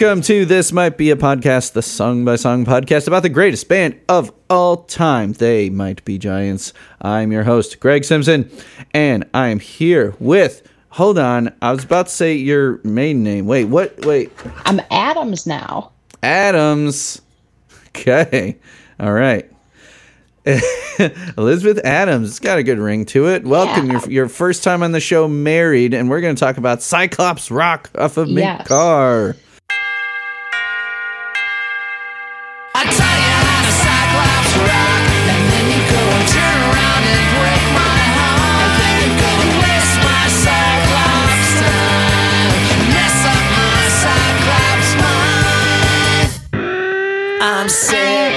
Welcome to This Might Be a Podcast, the song by song podcast about the greatest band of all time. They might be giants. I'm your host, Greg Simpson, and I am here with. Hold on, I was about to say your maiden name. Wait, what? Wait, I'm Adams now. Adams. Okay, all right. Elizabeth Adams. It's got a good ring to it. Welcome, Yeah. your, your first time on the show, married, and we're going to talk about Cyclops Rock off of Yes. Car. Sick,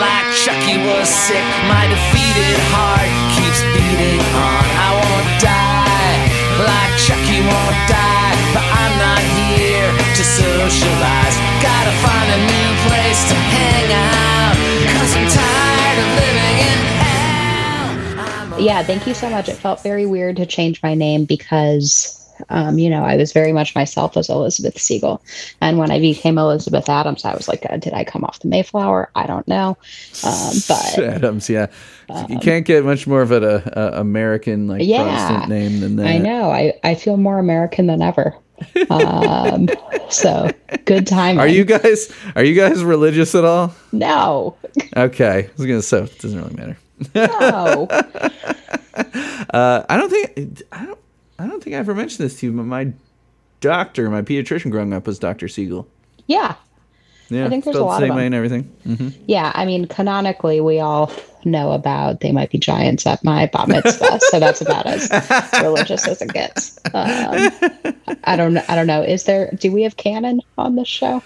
like Chucky was sick. My defeated heart keeps beating on. I won't die, like Chucky won't die, but I'm not here to socialize. Gotta find a new place to hang out, cause I'm tired of living in hell. Yeah, thank you so much. It felt very weird to change my name because, um, you know, I was very much myself as Elizabeth Siegel. And when I became Elizabeth Adams, I was like, uh, did I come off the Mayflower? I don't know. Um, but Adams, yeah. you can't get much more of an American like Um, Yeah. Protestant name than that. I know I, I feel more American than ever. Um, so good time. Are you guys are you guys religious at all? No, Okay, I was gonna say it doesn't really matter. no. Uh, I don't think I don't I don't think I ever mentioned this to you, but my doctor, my pediatrician growing up was Doctor Siegel. Yeah, Yeah, I think there's a lot the same way them. and everything. yeah. I mean, canonically, we all know about they might be giants at my bat mitzvah, so that's about as religious as it gets. Um, I don't know. I don't know. Is there? Do we have canon on this show?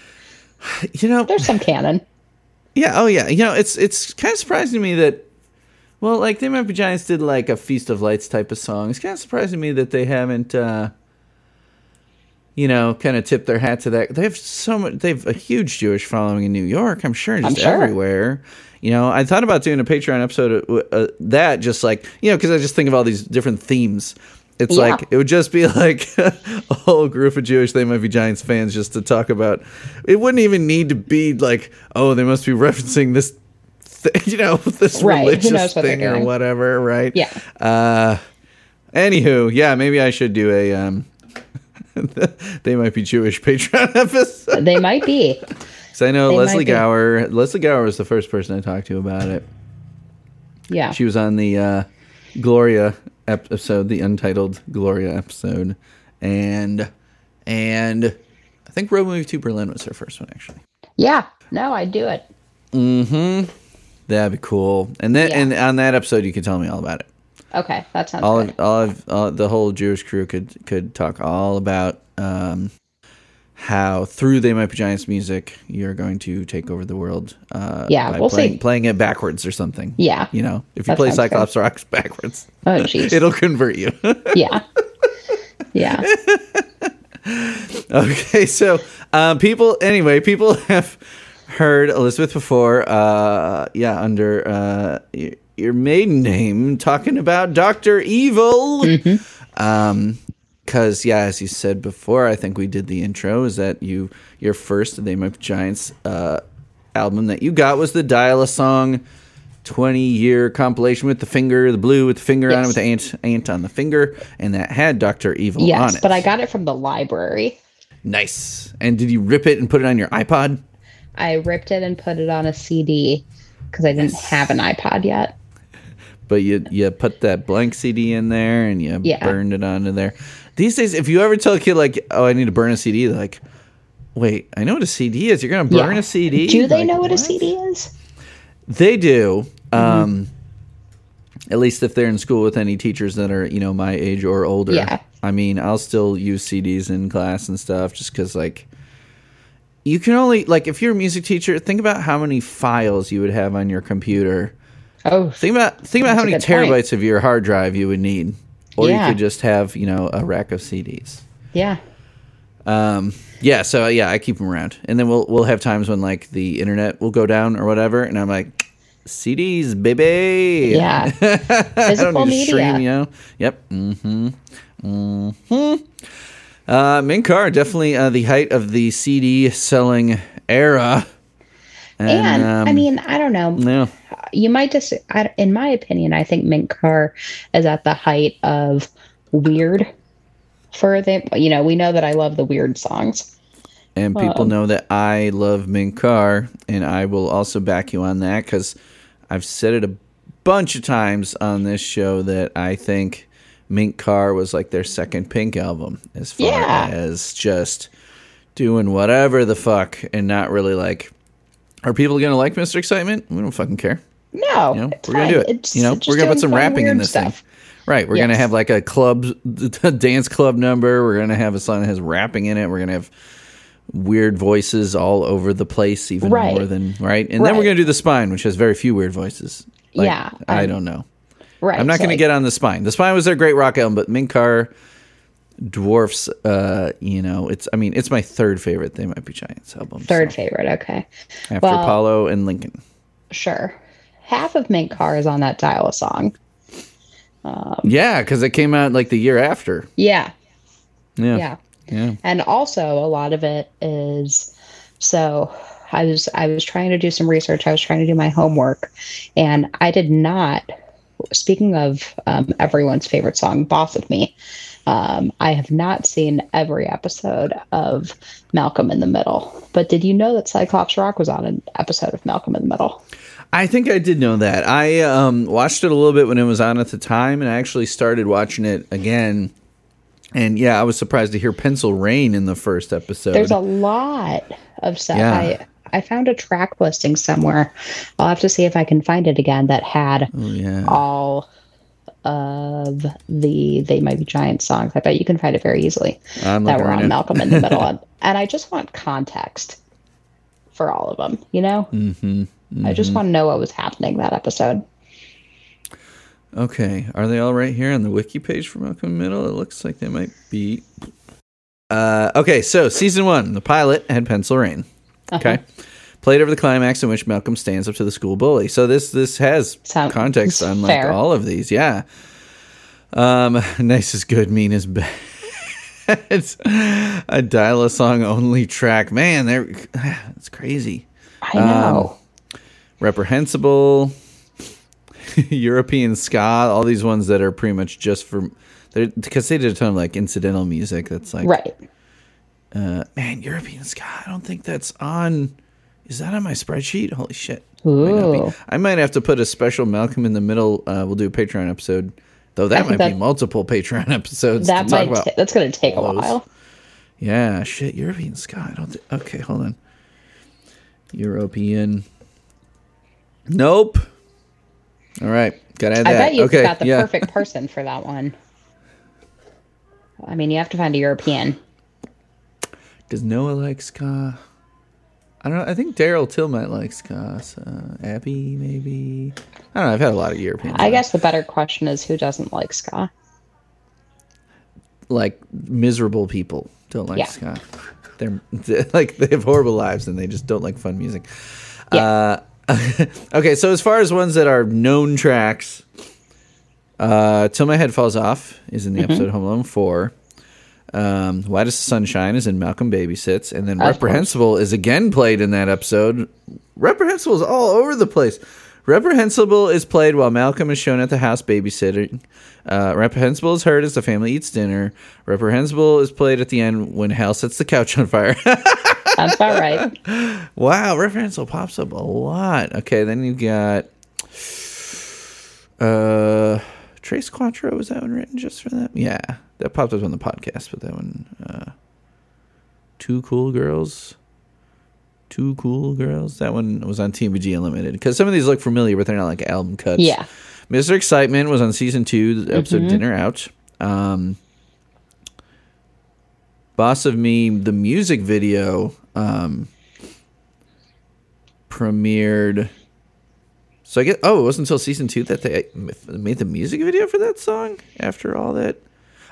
You know, There's some canon. Yeah, oh yeah. You know, it's it's kind of surprising to me that well, like they might be giants did like a Feast of Lights type of song. It's kind of surprising to me that they haven't uh you know, kind of tipped their hat to that. They have so much they have a huge Jewish following in New York, I'm sure, just sure. everywhere. You know, I thought about doing a Patreon episode of uh, that just like, you know, cuz I just think of all these different themes. It's Yeah. like it would just be like a whole group of Jewish They Might Be Giants fans just to talk about. It wouldn't even need to be like, oh, they must be referencing this, th- you know, this Right. Religious what thing or whatever, right? Yeah. Uh, anywho, yeah, maybe I should do a um, they might be Jewish Patreon episode. They might be. So I know They Leslie. Gower. Leslie Gower was the first person I talked to about it. Yeah. She was on the uh, Gloria episode, the untitled Gloria episode, and and I think Road Movie Two Berlin was her first one actually. Yeah. No, I do it. That'd be cool. And then Yeah. and on that episode, you can tell me all about it. Okay, that sounds All good. of, all of all, the whole Jewish crew could could talk all about um, how through They Might Be Giants music, you're going to take over the world. Uh, Yeah, by we'll playing, see. playing it backwards or something. Yeah. you know, if you That play sounds good. Cyclops Rocks backwards, Oh, jeez. it'll convert you. Yeah. Yeah. Okay, so um, people. Anyway, people have heard Elizabeth before. Uh, yeah, under uh, y- your maiden name, talking about Doctor Evil. Um, because yeah, as you said before, I think we did the intro. Is that you? Your first They Might Be Giants uh, album that you got was the Dial a Song. 20 year compilation with the finger, the blue with the finger on it, with the ant, ant on the finger, and that had Dr. Evil on Yes, it. but I got it from the library. Nice. And did you rip it and put it on your iPod? I ripped it and put it on a CD because I didn't have an iPod yet. But you you put that blank CD in there and you Yeah. burned it onto there. These days, if you ever tell a kid like, "Oh, I need to burn a CD," they're like, Wait, I know what a CD is. You're gonna burn Yeah. a CD? Do they Like, know what, a? CD is? They do. Um, Mm-hmm. at least if they're in school with any teachers that are, you know, my age or older. Yeah. I mean, I'll still use CDs in class and stuff just because, like, you can only, like, if you're a music teacher, think about how many files you would have on your computer. Oh, Think about think about how many good point. terabytes of your hard drive you would need, or Yeah. you could just have, you know, a rack of CDs. yeah. Um, yeah, so yeah, I keep them around, and then we'll we'll have times when like the internet will go down or whatever, and I'm like, CDs, baby. Yeah. I Physical don't need media. to stream, you know. Yep. Mm-hmm. Mm-hmm. Uh, Mink Car definitely uh, the height of the CD selling era. And, I um, mean, I don't know. no, You might just, I, in my opinion, I think Mink Car is at the height of weird for the, you know, we know that I love the weird songs. and people Um, know that I love Mink Car, and I will also back you on that because I've said it a bunch of times on this show that I think Mink Car was like their second Pink album as far Yeah. as just doing whatever the fuck and not really like. Are people gonna like Mr. Excitement? We don't fucking care. No, You know, we're gonna do it. It's you know, we're gonna put some rapping in this stuff. thing. Right, we're gonna have like a club a dance club number. We're gonna have a song that has rapping in it. We're gonna have weird voices all over the place, even Right. more than right. And then we're gonna do the spine, which has very few weird voices. Like, Yeah, I I'm- don't know. Right. I'm not so, gonna get on the spine. The spine was their great rock album, but Mink Car dwarfs. Uh, you know, it's. I mean, it's my third favorite. They might be Giants album. third so, favorite. Okay. after well- Apollo and Lincoln. Sure. Half of Mink Car is on that Dial song. Yeah, because it came out like the year after. Yeah. Yeah, Yeah. yeah. and also a lot of it is so i was i was trying to do some research i was trying to do my homework and i did not speaking of um, everyone's favorite song boss of me um, i have not seen every episode of malcolm in the middle but did you know that cyclops rock was on an episode of malcolm in the middle I think I did know that. I um, watched it a little bit when it was on at the time, and I actually started watching it again. And yeah, I was surprised to hear Pencil Rain in the first episode. there's a lot of stuff Yeah. i i found a track listing somewhere i'll have to see if i can find it again that had oh, yeah. all of the They Might Be Giant songs. I bet you can find it very easily I'm that were on. Malcolm in the Middle. and, and I just want context for all of them, you know? Mm-hmm, I just want to know what was happening that episode. Okay, are they all right here on the wiki page for Malcolm in the Middle? It looks like they might be. Uh, okay, so season one, the pilot had Pencil Rain. Okay, played over the climax in which Malcolm stands up to the school bully. So this this has Sound- context on like fair. all of these. Yeah. Um, nice is good, mean is bad. it's a dial a song only track. Man, they're it's crazy. I know. Reprehensible, European ska, all these ones that are pretty much just for because they did a ton of like incidental music that's like right. Uh man, European ska, I don't think that's on is that on my spreadsheet? Holy shit. Might not be. Ooh. I might have to put a special Malcolm in the middle. Uh, we'll do a Patreon episode. Though that might be multiple Patreon episodes That to talk might about. ta- that's going to take a while. Yeah, shit, European ska. I don't think. Okay, hold on. European. Nope. All right, gotta add I that. bet you okay, got the yeah. perfect person for that one. I mean, you have to find a European. Does Noah like ska? I don't know. I think Daryl Till might like ska. So Abby, maybe. I don't know. I've had a lot of Europeans. I guess the better question is who doesn't like ska? like miserable people don't like Yeah. ska. They're, they're like they have horrible lives and they just don't like fun music. Yeah. Uh, okay, so as far as ones that are known tracks, uh, "Till My Head Falls Off" is in the Mm-hmm. episode Home Alone Four. Um, "Why Does the Sun Shine" is in Malcolm Babysits, and then. "Reprehensible" is again played in that episode. Reprehensible is all over the place. Reprehensible is played while Malcolm is shown at the house babysitting. Uh, Reprehensible is heard as the family eats dinner. Reprehensible is played at the end when Hal sets the couch on fire. That's about right. wow, Reprehensible pops up a lot. Okay, then you got uh, Trace Quattro. Was that one written just for them? Yeah, that popped up on the podcast, but that one. Uh, Two Cool Girls. Two Cool Girls. That one was on TMBG Unlimited because some of these look familiar, but they're not like album cuts. Yeah. Mr. Excitement was on season two, the episode Mm-hmm. Dinner Out. Um, Boss of Me, the music video, um, premiered. So I guess oh, it wasn't until season two that they made the music video for that song. After all that,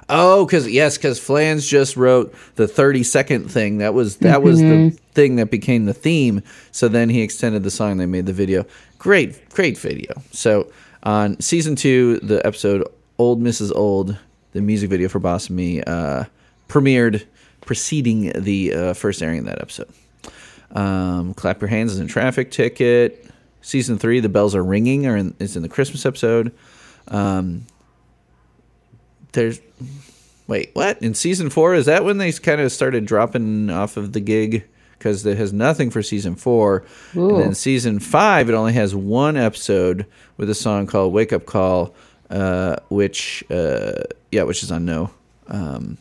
oh, because yes, because Flans just wrote the thirty second thing. That was that was the thing that became the theme. So then he extended the song. They made the video. Great, great video. So on season two, the episode "Old Mrs. Old," the music video for "Boss Me" uh, premiered, preceding the uh, first airing of that episode. Um, Clap Your Hands is in Traffic Ticket. Season three, The Bells Are Ringing, or in, is in the Christmas episode. Um, there's, wait, what? In season four, is that when they kind of started dropping off of the gig? Because it has nothing for season four. And then season five, it only has one episode with a song called Wake Up Call, uh, which, uh, yeah, which is on No. Um,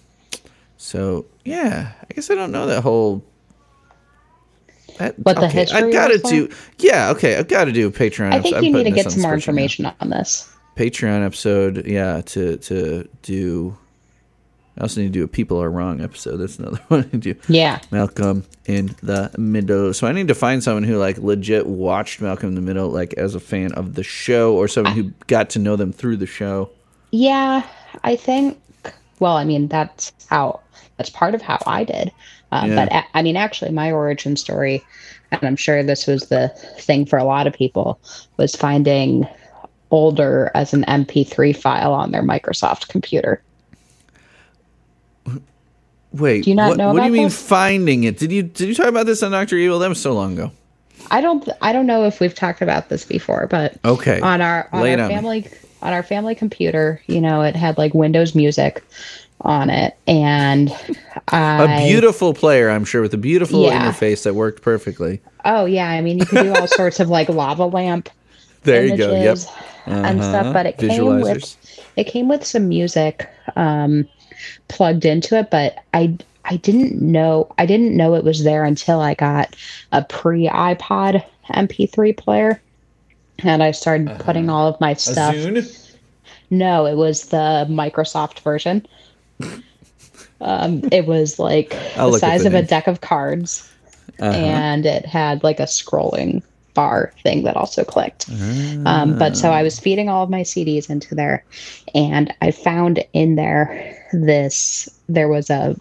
so, yeah, I guess I don't know that whole that, What, the history I've got to do. Yeah, okay, I've got to do a Patreon. I think I'm you need to get some more information on this. Patreon episode. Yeah, to to do. I also need to do a "People Are Wrong" episode. That's another one to do. Yeah. Malcolm in the Middle. So I need to find someone who like legit watched Malcolm in the Middle, like as a fan of the show, or someone who got to know them through the show. Yeah, I think. Well, I mean, that's how. That's part of how I did. Um, Yeah. But a- I mean, actually, my origin story, and I'm sure this was the thing for a lot of people, was finding older as an MP3 file on their Microsoft computer. Wait, Do you not what, know what do you about mean this? finding it? Did you did you talk about this on Doctor Evil? That was so long ago. I don't. I don't know if we've talked about this before, but Okay, on our on Lay our on me. family on our family computer, you know, it had like Windows Music on it, and I a beautiful player, I'm sure, with a beautiful Yeah. interface that worked perfectly. Oh yeah, I mean, you could do all sorts of like lava lamp There you go. Yep. and Uh-huh. stuff, but it came with it came with some music um, plugged into it, but I I didn't know I didn't know it was there until I got a pre iPod MP3 player, and I started Uh-huh. putting all of my stuff. No, it was the Microsoft version. Um, it was like I'll the size the of a deck of cards, Uh-huh. and it had like a scrolling bar thing that also clicked. Um, but so I was feeding all of my CDs into there, and I found in there this. There was a.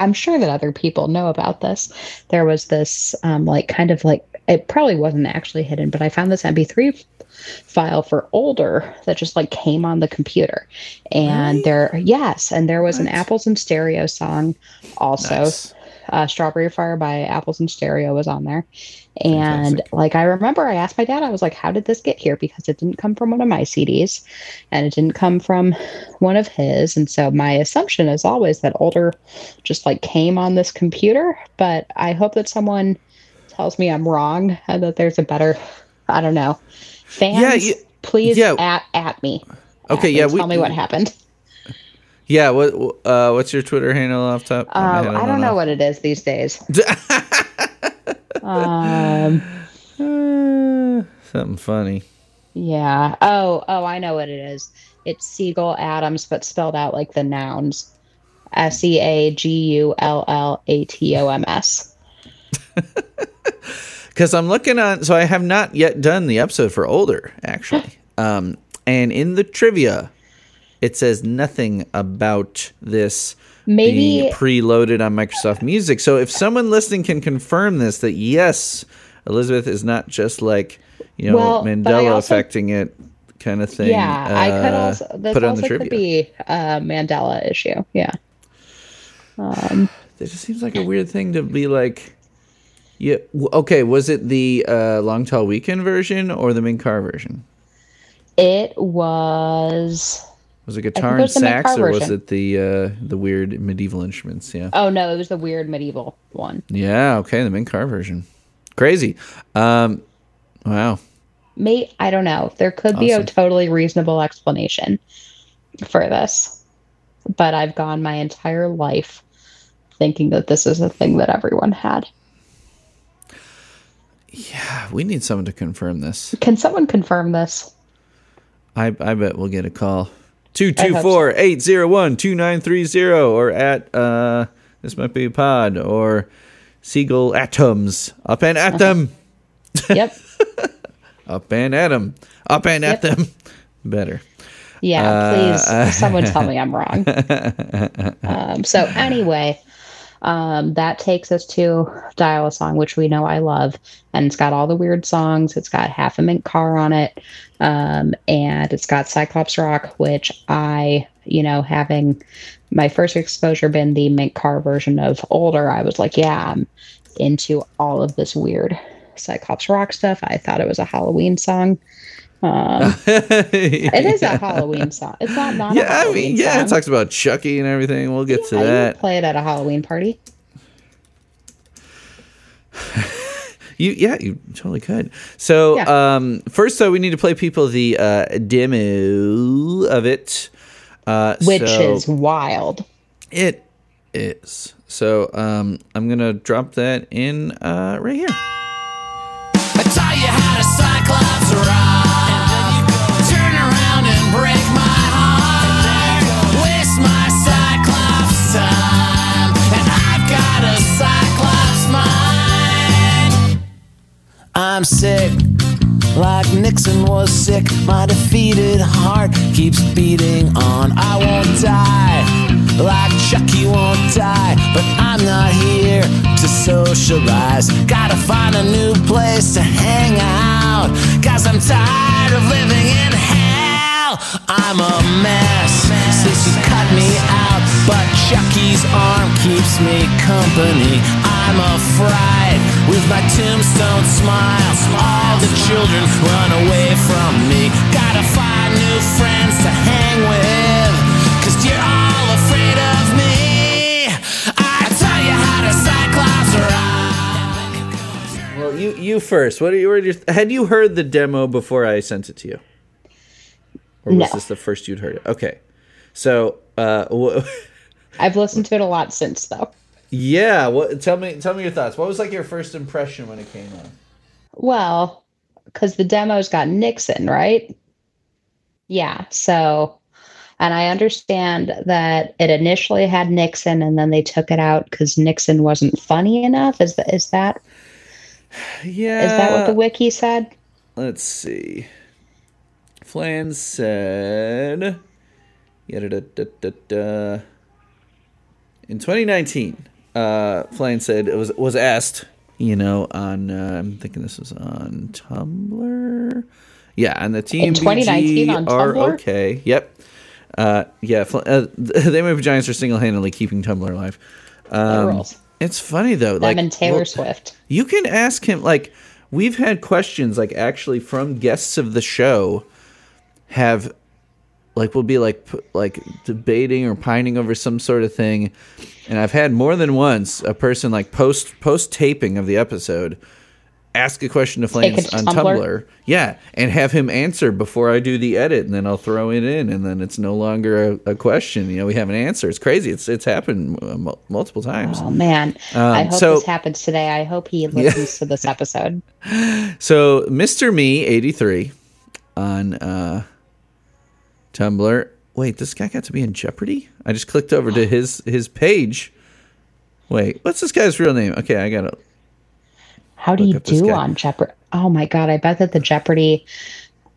I'm sure that other people know about this. There was this, um, like, kind of like it probably wasn't actually hidden, but I found this MP3 file for older that just like came on the computer, and Really? there, yes, and there was an Apples in Stereo song, also Nice. uh, Strawberry Fire by Apples in Stereo was on there. And Fantastic. like I remember I asked my dad, I was like, How did this get here? Because it didn't come from one of my CDs and it didn't come from one of his. And so my assumption is always that older just like came on this computer. But I hope that someone tells me I'm wrong and that there's a better I don't know. Fans Yeah, you- please yeah. at at me. At Okay, me. yeah, Tell me what happened. Yeah. What? Uh, what's your Twitter handle off top? Uh, I don't know what it is these days. um Uh, something funny. Yeah. Oh, oh, I know what it is. It's Siegel Adams, but spelled out like the nouns. S E A G U L L A T O M S. Because I'm looking on, so I have not yet done the episode for older, actually. Um, and in the trivia, it says nothing about this Maybe preloaded on Microsoft Music. So if someone listening can confirm this, that yes, Elizabeth is not just like you know Well, Mandela also- affecting it kind of thing. yeah, I could uh, also this put it on the also trivia. could be a Mandela issue. Yeah. Um It just seems like a weird thing to be like. Yeah. Okay. Was it the uh, Long Tall Weekend version or the Mink Car version? it was Was it guitar and was the Ming sax, or was it the uh, the weird medieval instruments? Yeah. oh no, it was the weird medieval one. Yeah. Okay. The Mink Car version. Crazy. Um. Wow. May I don't know. There could be a totally reasonable explanation for this. But I've gone my entire life thinking that this is a thing that everyone had. Yeah, we need someone to confirm this. Can someone confirm this? I I bet we'll get a call. 224-801-2930 or at uh this might be a pod or Seagull Atoms. Up and at them. Yep. Up and at them. Up and at them. Better. Yeah, Uh, please, someone tell me I'm wrong. um, so anyway, um, that takes us to Dial a Song, which we know I love, and it's got all the weird songs. It's got Half a Mink Car on it, um, and it's got Cyclops Rock, which I, you know, having my first exposure been the Mink Car version of older, I was like, yeah, I'm into all of this weird Cyclops Rock stuff. I thought it was a Halloween song. Um, it is a Halloween song. It's not not a Yeah, I Halloween mean, yeah, it talks about Chucky and everything. We'll get to Yeah, you that. play it at a Halloween party. You yeah, you totally could. So Yeah. um first though we need to play people the uh demo of it. Uh which so is wild. it is. So um I'm gonna drop that in uh right here. I'm sick. Like Nixon was sick, my defeated heart keeps beating on. I won't die, like Chucky won't die, but I'm not here to socialize. Gotta find a new place to hang out, cause I'm tired of living in hell. I'm a mess since you cut me out, but Chucky's arm keeps me company. I'm a fright with my tombstone smile. All the children run away from me. Gotta find new friends to hang with, cause you're all afraid of me. I tell you how to Cyclops ride. Well you you first. What are you, what are your had you heard the demo before I sent it to you? Or was No. this the first you'd heard it? Okay. So uh wh- I've listened to it a lot since though. yeah, what tell me tell me your thoughts. What was like your first impression when it came on? Well, because the demo's got Nixon, right? Yeah. So, and I understand that it initially had Nixon, and then they took it out because Nixon wasn't funny enough. Is that is that Yeah. is that what the wiki said? Let's see. Flan said. Yada-da-da-da-da. In 2019, uh, Flan said it was was asked, you know, on uh, I'm thinking this was on Tumblr. Yeah, and the team In 2019 on Tumblr? okay. Yep. Uh, yeah, uh, they maybe Giants are single handedly keeping Tumblr alive. Um, rules. it's funny though, Them like and Taylor well, Swift. you can ask him like we've had questions like actually from guests of the show have like we'll be like p- like debating or pining over some sort of thing and I've had more than once a person like post post taping of the episode ask a question to Flans on Tumblr? Tumblr. Yeah, and have him answer before I do the edit and then I'll throw it in and then it's no longer a, a question, you know, we have an answer. It's crazy. It's it's happened mul- multiple times. Oh man, I hope Um, so- this happens today. I hope he listens to this episode. So Mr. Me eighty three on uh, Tumblr. Wait, this guy got to be in Jeopardy? I just clicked over to his his page. Wait, what's this guy's real name? Okay, I gotta. How do you do on Jeopardy? Oh my god, I bet that the Jeopardy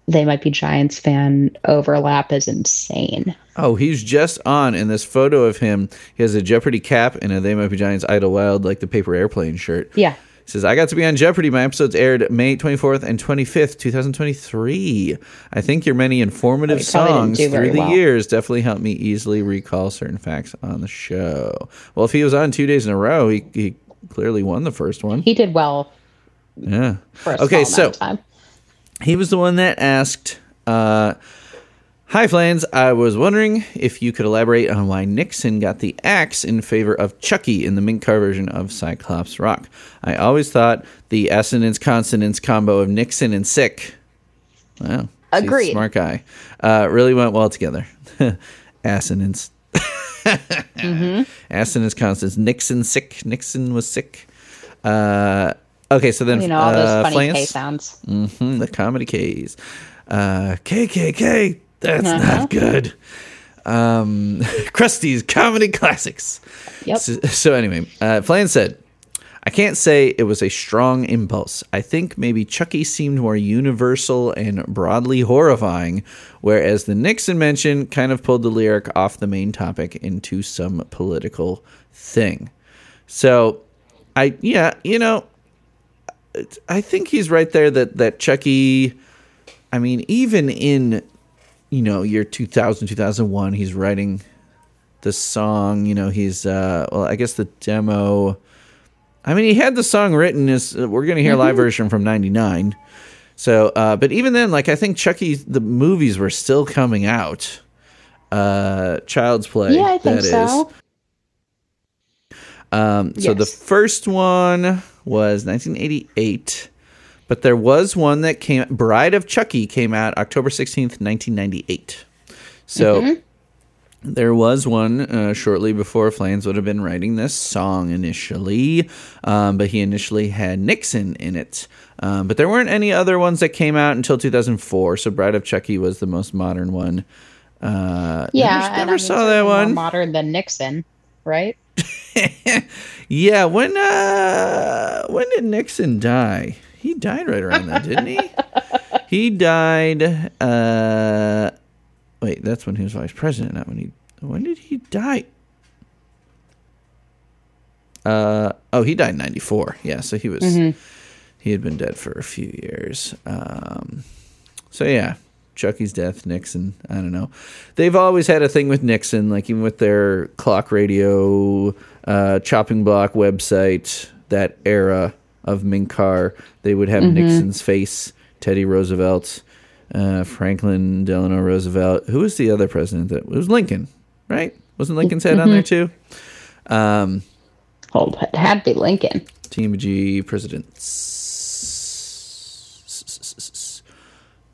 they might be Giants fan overlap is insane. Oh, he's just on in this photo of him. He has a Jeopardy cap and a They Might Be Giants Idle Wild like the paper airplane shirt. Yeah. Says, I got to be on Jeopardy. My episodes aired May 24th and 25th, 2023. I think your many informative Oh, you probably didn't songs through the well. years definitely helped me easily recall certain facts on the show. Well, if he was on two days in a row, he, he clearly won the first one. He did well Yeah. Okay, so he was the one that asked, uh, Hi, Flans. I was wondering if you could elaborate on why Nixon got the axe in favor of Chucky in the Mink Car version of Cyclops Rock. I always thought the assonance consonance combo of Nixon and Sick. Wow. Agreed. Smart guy. Uh, really went well together. assonance. Aston is constant. Nixon sick. Nixon was sick. Uh, okay, so then You know, all those uh, funny Flans- K sounds. Mm-hmm, the comedy K's. Uh, KKK. That's not good. Um, Krusty's comedy classics. Yep. So, so anyway, uh, Flan said, I can't say it was a strong impulse. I think maybe Chucky seemed more universal and broadly horrifying, whereas the Nixon mention kind of pulled the lyric off the main topic into some political thing. So, I yeah, you know, I think he's right there that that Chucky. I mean, even in you know year 2000 2001 he's writing the song you know he's uh well i guess the demo i mean he had the song written as uh, we're gonna hear a live version from 99 so uh but even then like i think chucky the movies were still coming out. Uh child's play Yeah, I think that is. so. Um, so the first one was 1988, but there was one that came. Bride of Chucky came out October 16th, 1998. So Mm-hmm. there was one uh, shortly before Flans would have been writing this song initially, um, but he initially had Nixon in it. Um, but there weren't any other ones that came out until 2004. So Bride of Chucky was the most modern one. Uh, Yeah, never, never I mean, saw that one. modern than Nixon, right? Yeah, when uh when did Nixon die? He died right around then, didn't he? He died uh wait, that's when he was vice president, not when he when did he die? Uh oh, he died in 94. Yeah, so he was he had been dead for a few years. Um so yeah, Chucky's death, Nixon. I don't know. They've always had a thing with Nixon, like even with their clock radio, uh, chopping block website, that era of Mink Car, they would have Nixon's face, Teddy Roosevelt, uh, Franklin Delano Roosevelt. Who was the other president? That it was Lincoln, right? Wasn't Lincoln's head on there too? Um, Hold, it had to be Lincoln. TMBG presidents.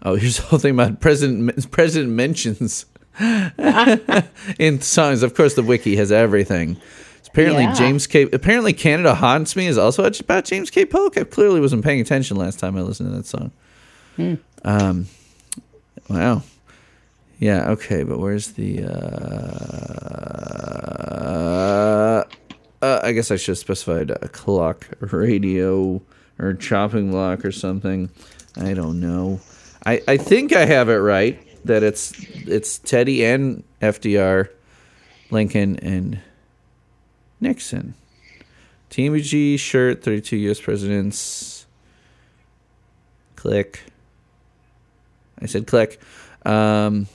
Oh, here's the whole thing about president. President mentions in songs. Of course, the wiki has everything. Apparently, Yeah. James K. Apparently, Canada haunts me is also about James K. Polk. I clearly wasn't paying attention last time I listened to that song. Um, wow. Yeah. Okay, but where's the? Uh, uh, I guess I should have specified a clock radio or chopping block or something. I don't know. I, I think I have it right that it's it's Teddy and FDR, Lincoln and Nixon. TMBG shirt, 32 U.S. presidents. Click. I said click. Um,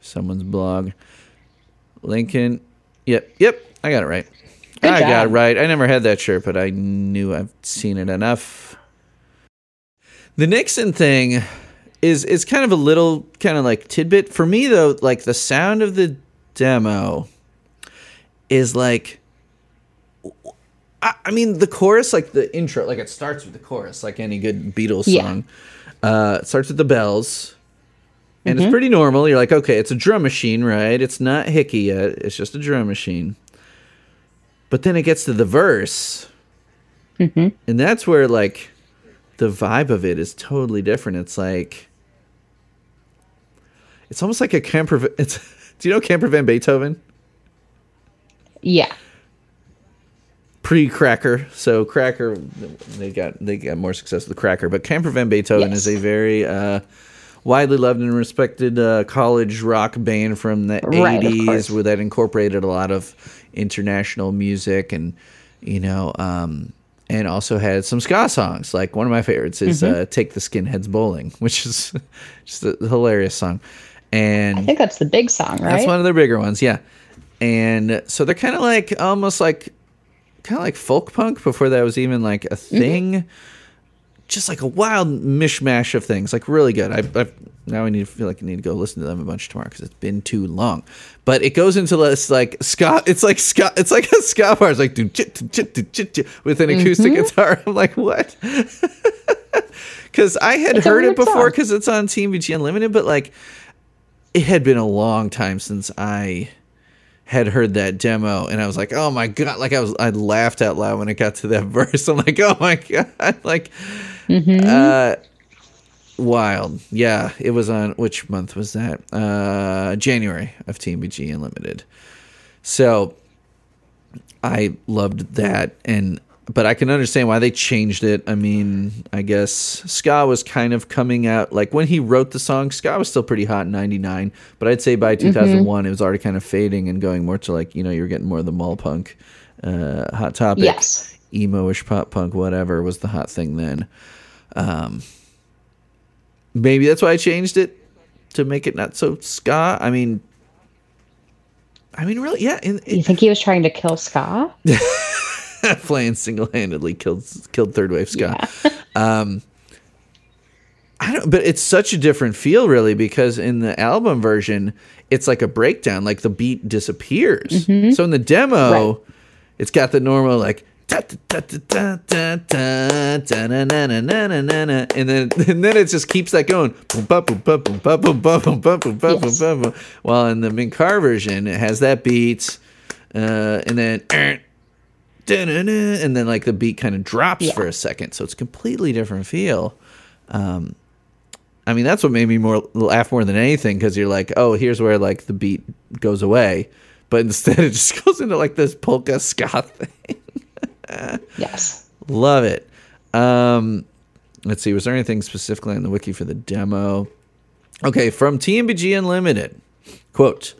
someone's blog. Lincoln. Yep, yep. I got it right. Good I got it right. I never had that shirt, but I knew I've seen it enough. The Nixon thing is is kind of a little kind of like tidbit for me though. Like the sound of the demo is like. I, I mean, the chorus, like the intro, like it starts with the chorus, like any good Beatles Yeah. song. Uh, it starts with the bells, and it's pretty normal. You're like, okay, it's a drum machine, right? It's not Hickey yet. It's just a drum machine. But then it gets to the verse, and that's where like the vibe of it is totally different. It's like it's almost like a camper. It's do you know Camper Van Beethoven? Yeah. pre Cracker. So Cracker, they got they got more success with Cracker, but Camper Van Beethoven Yes. is a very uh, widely loved and respected uh, college rock band from the Right, eighties, where that incorporated a lot of international music and you know. Um, and also had some ska songs. Like one of my favorites is Mm-hmm. uh, "Take the Skinheads Bowling," which is just a hilarious song. And I think that's the big song, right? that's one of their bigger ones, yeah. And so they're kind of like almost like kind of like folk punk before that was even like a thing. Just like a wild mishmash of things, like really good. I, I now I need to feel like I need to go listen to them a bunch tomorrow because it's been too long. But it goes into this like ska. It's like ska. It's like a ska bar. It's like do chit chit chit chit with an acoustic guitar. I'm like what? Because I had It's heard it before because it's on TMBG Unlimited, but like it had been a long time since I had heard that demo and I was like, "Oh my god!" Like I was, I laughed out loud when it got to that verse. I'm like, "Oh my god!" Like, uh, wild. Yeah, it was on which month was that? Uh, January of TMBG Unlimited. So I loved that and but I can understand why they changed it. I mean, I guess ska was kind of coming out like when he wrote the song, ska was still pretty hot in 99, but I'd say by 2001 it was already kind of fading and going more to like, you know, you're getting more of the mall punk uh hot topic. Yes. Emo-ish pop punk whatever was the hot thing then. Um maybe that's why I changed it to make it not so ska. I mean I mean really yeah, in, You think he was trying to kill ska? Flan single-handedly killed killed third wave ska. Um, I don't, but it's such a different feel, really, because in the album version, it's like a breakdown, like the beat disappears. So in the demo, Right. it's got the normal like. And then, and then it just keeps that going. Yes. While in the Mink Car version, it has that beat, uh, and then and then like the beat kind of drops Yeah. for a second so it's a completely different feel um i mean that's what made me more laugh more than anything because you're like oh here's where like the beat goes away but instead it just goes into like this polka ska thing Yes. love it um let's see was there anything specifically on the wiki for the demo okay from tmbg unlimited quote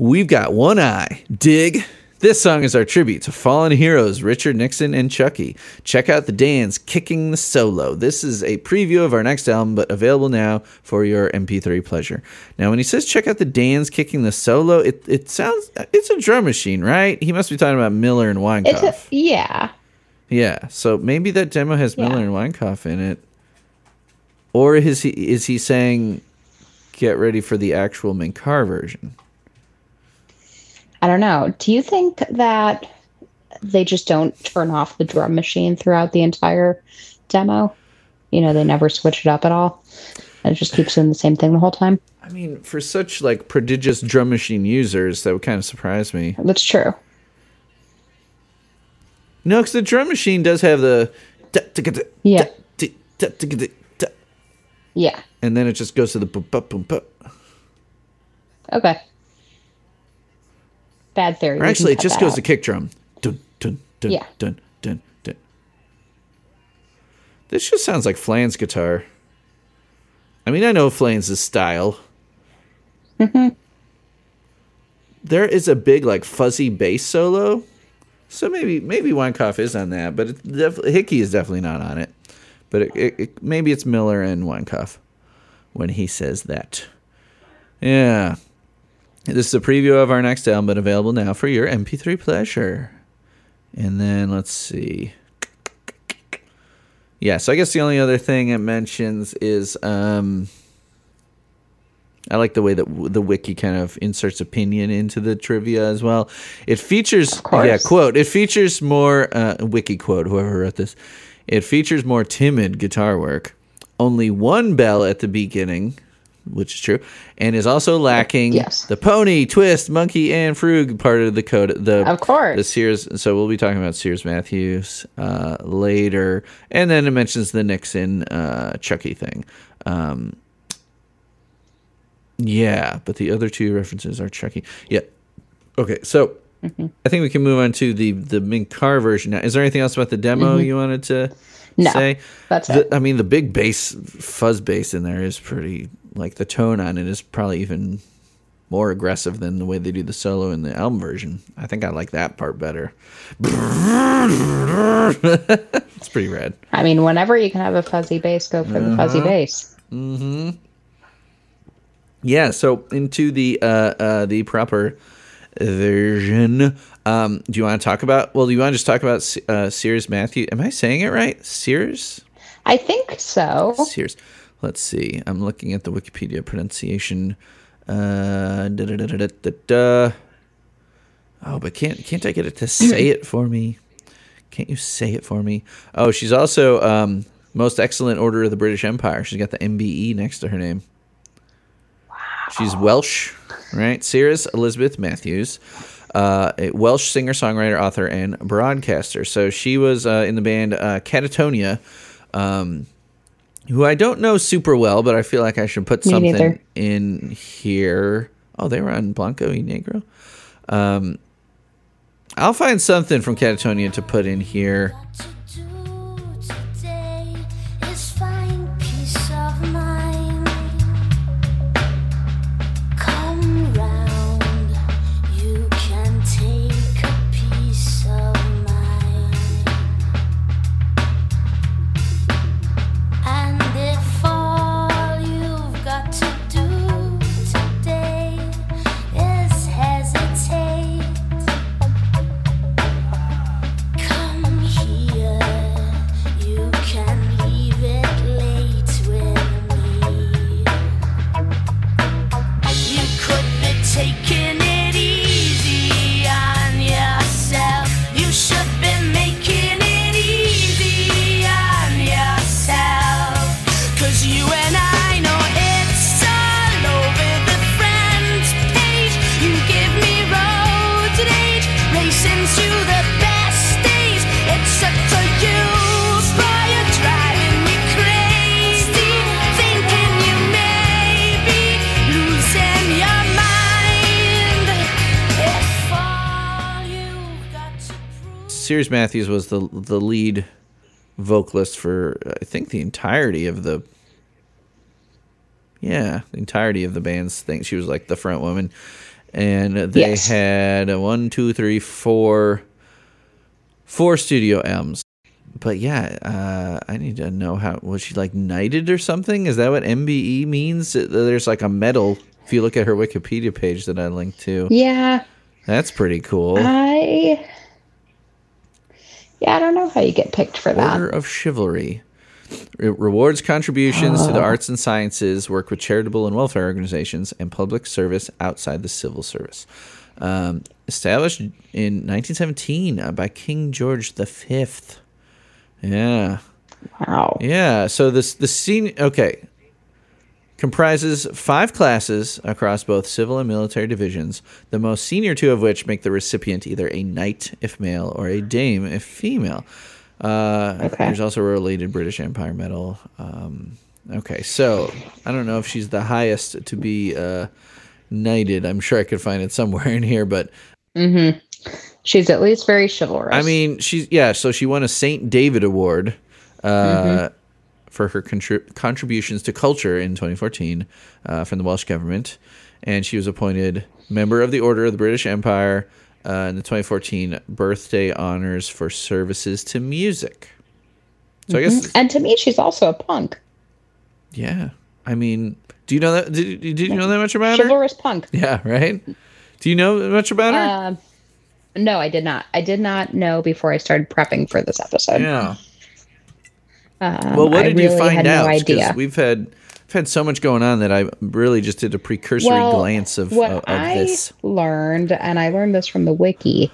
We've got one eye. Dig. This song is our tribute to fallen heroes Richard Nixon and Chucky. Check out the Dan's Kicking the Solo. This is a preview of our next album, but available now for your MP3 pleasure. Now, when he says check out the Dan's Kicking the Solo, it, it sounds, it's a drum machine, right? He must be talking about Miller and It's a, yeah. Yeah, so maybe that demo has Yeah. Miller and Weinkauf in it. Or is he, is he saying get ready for the actual Mink Car version? I don't know. Do you think that they just don't turn off the drum machine throughout the entire demo? You know, they never switch it up at all. And it just keeps doing the same thing the whole time. I mean, for such like prodigious drum machine users, that would kind of surprise me. That's true. No, because the drum machine does have the, Yeah. Yeah. and then it just goes to the boom, boom, boom, boom. Okay. Bad theory. Or actually, it just goes out. to kick drum. Dun, dun, dun, Yeah. dun, dun, dun. This just sounds like Flan's guitar. I mean, I know Flan's style. Mm-hmm. There is a big like fuzzy bass solo, so maybe maybe Weinkauf is on that, but it def- Hickey is definitely not on it. But it, it, it, maybe it's Miller and Weinkauf when he says that. Yeah. This is a preview of our next album, but available now for your MP3 pleasure. And then let's see. Yeah, so I guess the only other thing it mentions is um I like the way that w- the wiki kind of inserts opinion into the trivia as well. It features yeah, quote, it features more uh wiki quote whoever wrote this. It features more timid guitar work. Only one bell at the beginning, which is true, and is also lacking Yes. the pony, twist, monkey, and frug part of the code. The Of course. the Sears. So we'll be talking about Sears Matthews uh, later, and then it mentions the Nixon uh, Chucky thing. Um, yeah, but the other two references are Chucky. Yeah. Okay, so Mm-hmm. I think we can move on to the the Mink Car version now. Is there anything else about the demo you wanted to Mm-hmm. No, say? that's The- it. I mean, the big bass fuzz bass in there is pretty. Like the tone on it is probably even more aggressive than the way they do the solo in the album version. I think I like that part better. it's pretty rad. I mean, whenever you can have a fuzzy bass, go for the Uh-huh. fuzzy bass. Mm-hmm. Yeah, so into the uh, uh, the proper version. Um, do you want to talk about? Well, do you want to just talk about uh, Sears Matthew? Am I saying it right? Sears. I think so. Sears. Let's see. I'm looking at the Wikipedia pronunciation. Uh, da, da, da, da, da, da, da. Oh, but can't can't I get it to say it for me? Can't you say it for me? Oh, she's also um, most excellent order of the British Empire. She's got the MBE next to her name. She's Welsh. right? Cerys Elizabeth Matthews, uh, a Welsh singer, songwriter, author, and broadcaster. So she was uh, in the band uh, Catatonia, um, who I don't know super well, but I feel like I should put Me something neither. in here. Oh, they were on Blanco y Negro. Um, I'll find something from Catatonia to put in here. Prove. Matthews was the the lead vocalist for I think the entirety of the yeah the entirety of the band's thing. She was like the front woman, and they Yes. had one, two, three, four, four studio M's. But yeah, uh, I need to know how was she like knighted or something? Is that what MBE means? There's like a medal. If you look at her Wikipedia page that I linked to, Yeah, that's pretty cool. I. Yeah, I don't know how you get picked for that. Order of Chivalry. It rewards contributions to the arts and sciences, work with charitable and welfare organizations, and public service outside the civil service. Um, established in 1917 uh, by King George V. Yeah, Wow. yeah. So this the scene okay comprises five classes across both civil and military divisions. The most senior two of which make the recipient either a knight if male or a dame if female. Uh, Okay. There's also a related British Empire medal. Um, okay, so I don't know if she's the highest to be uh, knighted. I'm sure I could find it somewhere in here, but She's at least very chivalrous. I mean, she's yeah. So she won a Saint David Award uh, for her contri- contributions to culture in 2014 uh, from the Welsh government, and she was appointed member of the Order of the British Empire uh, in the 2014 birthday honors for services to music. So I guess and to me, she's also a punk. yeah. I mean, do you know that? Did, did you know that much about her? Chivalrous punk. Yeah, right. Do you know much about her? Um, no, I did not. I did not know before I started prepping for this episode. yeah. Um, Well, what did really you find out? No 'Cause idea. We've had we've had so much going on that I really just did a precursory Well, glance of, what of, of I this. learned, and I learned this from the wiki,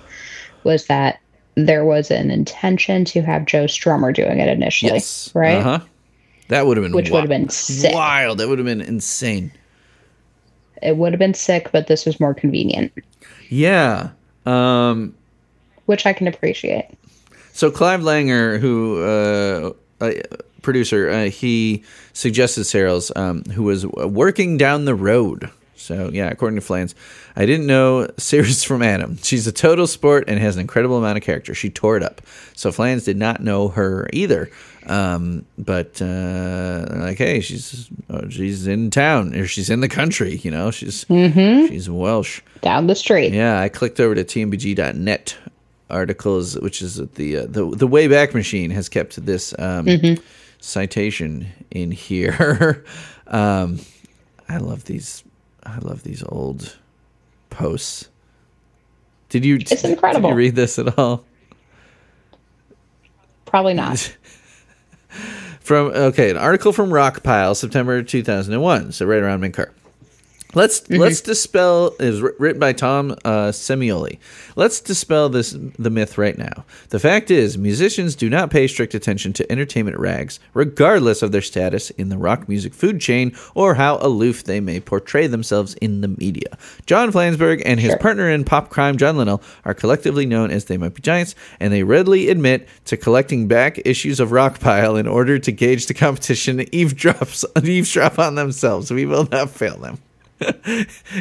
was that there was an intention to have Joe Strummer doing it initially, Yes, right? Uh-huh. That would have been Which wi- would have been sick. wild. That would have been insane. It would have been sick, but this was more convenient, Yeah. Um. which I can appreciate. So Clive Langer, who uh, a producer, uh, he suggested Cerys, um, who was working down the road. So yeah, according to Flans, I didn't know Cerys from Adam. She's a total sport and has an incredible amount of character. She tore it up. So Flans did not know her either. Um, but uh, like, hey, she's uh, she's in town or she's in the country. You know, she's she's Welsh. Down the street. Yeah, I clicked over to tmbg.net articles, which is the uh, the the Wayback Machine has kept this um, citation in here. um, I love these. I love these old posts. Did you? It's incredible. Did you read this at all? Probably not. From okay, an article from Rockpile, September two thousand and one. So right around Mink Car. Let's let's dispel is wr- written by Tom uh, Semioli. Let's dispel this the myth right now. The fact is, musicians do not pay strict attention to entertainment rags, regardless of their status in the rock music food chain or how aloof they may portray themselves in the media. John Flansburgh and his Sure. partner in pop crime, John Linnell, are collectively known as They Might Be Giants, and they readily admit to collecting back issues of Rockpile in order to gauge the competition eavesdrops eavesdrop on themselves. We will not fail them.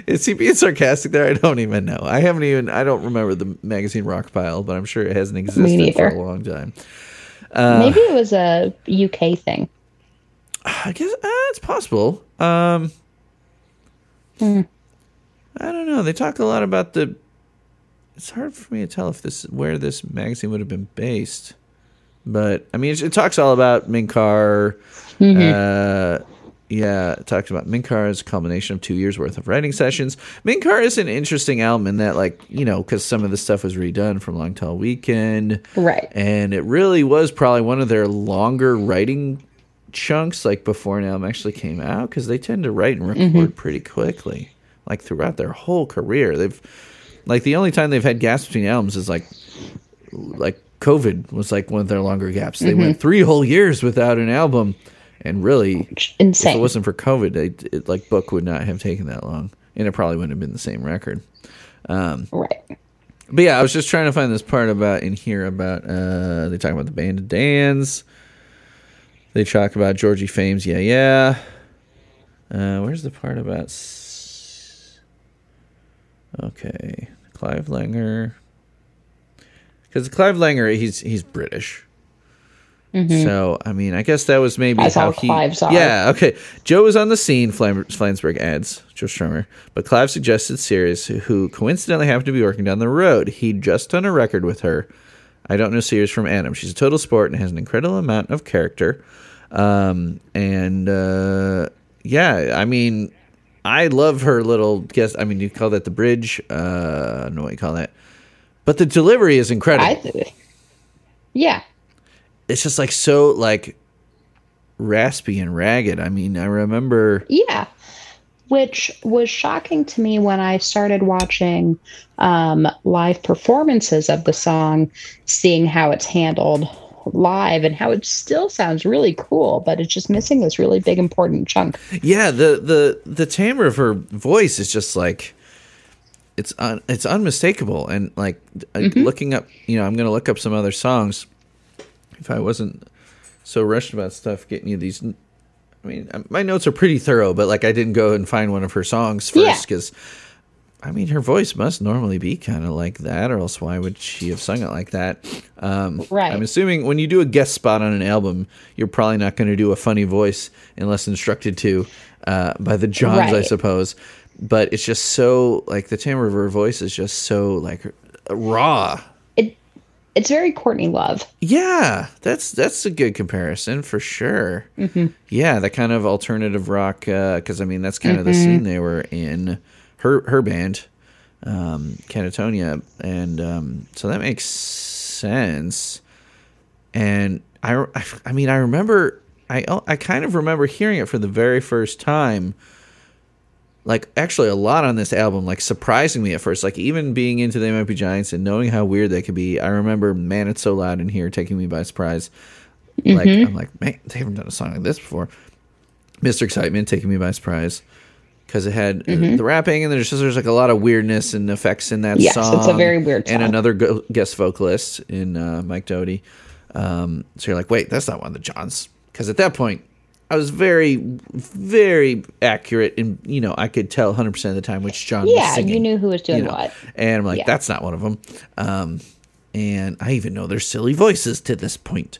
Is he being sarcastic there? I don't even know. I haven't even. I don't remember the magazine Rockpile, but I'm sure it hasn't existed for a long time. Maybe it was a UK thing. I guess uh, it's possible. Um, I don't know. They talk a lot about the. It's hard for me to tell if this where this magazine would have been based, but I mean, it, it talks all about Mink Car. Uh, yeah, it talks about Mink Car as a culmination of two years worth of writing sessions. Mink Car is an interesting album in that, like, you know, because some of the stuff was redone from Long Tall Weekend, Right. and it really was probably one of their longer writing chunks like before an album actually came out because they tend to write and record mm-hmm. pretty quickly like throughout their whole career. They've like the only time they've had gaps between albums is like like covid was like one of their longer gaps. They mm-hmm. went three whole years without an album and really if it wasn't for covid it, it like book would not have taken that long and it probably wouldn't have been the same record right. but yeah, I was just trying to find this part about in here about uh they talk about the band of Dans. They talk about Georgie Fames, yeah, yeah. Uh where's the part about s- Okay. Clive Langer. Cuz Clive Langer he's he's British. So, I mean, I guess that was maybe Mm-hmm. As how he. Clives are. Yeah, okay. Joe was on the scene, Flam- Flansburgh adds, Joe Strummer, but Clive suggested Cerys, who coincidentally happened to be working down the road. He'd just done a record with her. I don't know Cerys from Adam. She's a total sport and has an incredible amount of character. Um, and uh, yeah, I mean, I love her little guess. I mean, you call that the bridge? Uh, I don't know what you call that. But the delivery is incredible I yeah. It's just like so like raspy and ragged. I mean, I remember Yeah. Which was shocking to me when I started watching um, live performances of the song, seeing how it's handled live and how it still sounds really cool, but it's just missing this really big important chunk. yeah, the the the timbre of her voice is just like it's un, it's unmistakable and like uh, looking up, you know, I'm going to look up some other songs if I wasn't so rushed about stuff getting you these I mean, uh, my notes are pretty thorough, but like I didn't go and find one of her songs first because I mean, her voice must normally be kind of like that, or else why would she have sung it like that? Um, Right. I'm assuming when you do a guest spot on an album, you're probably not going to do a funny voice unless instructed to uh, by the Johns, I suppose. But it's just so like the timbre of her voice is just so like raw. It it's very Courtney Love. Yeah, that's that's a good comparison for sure. Yeah, that kind of alternative rock, because I mean that's kind of the scene they were in. Her her band, um, Catatonia, and um, so that makes sense. And I, I, I mean, I remember, I I kind of remember hearing it for the very first time. Like actually a lot on this album, like surprising me at first. Like even being into They Might Be Giants and knowing how weird they could be. I remember "Man, It's So Loud in Here" taking me by surprise. Like I'm like, man, they haven't done a song like this before. Mr. Excitement taking me by surprise because it had uh, the rapping and there's just there's like a lot of weirdness and effects in that Yes, song. it's a very weird And another go- guest vocalist in uh, Mike Doughty. Um, so you're like, wait, that's not one of the Johns. Because at that point, I was very, very accurate, and you know, I could tell 100 percent of the time which John. was Yeah, singing, you knew who was doing you know. what. And I'm like, Yeah. that's not one of them. Um, and I even know their silly voices to this point.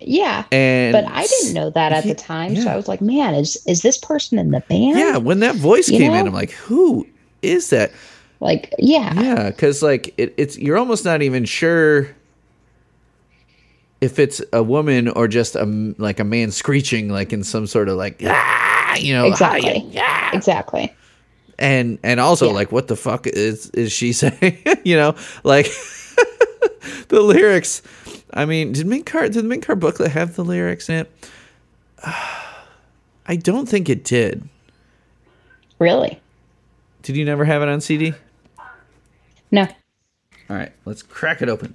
Yeah. And but I didn't know that at Yeah, the time, so. I was like, "Man, is is this person in the band?" Yeah, when that voice You came in. I'm like, who is that? Like, yeah. Yeah, because like it, it's you're almost not even sure if it's a woman or just a like a man screeching like in some sort of like ah, you know Exactly. ah, Exactly. and and also Yeah. like what the fuck is is she saying you know like the lyrics i mean did Mink Car did the Mink Car booklet have the lyrics in it i don't think it did Really. Did you never have it on CD? No. All right, let's crack it open.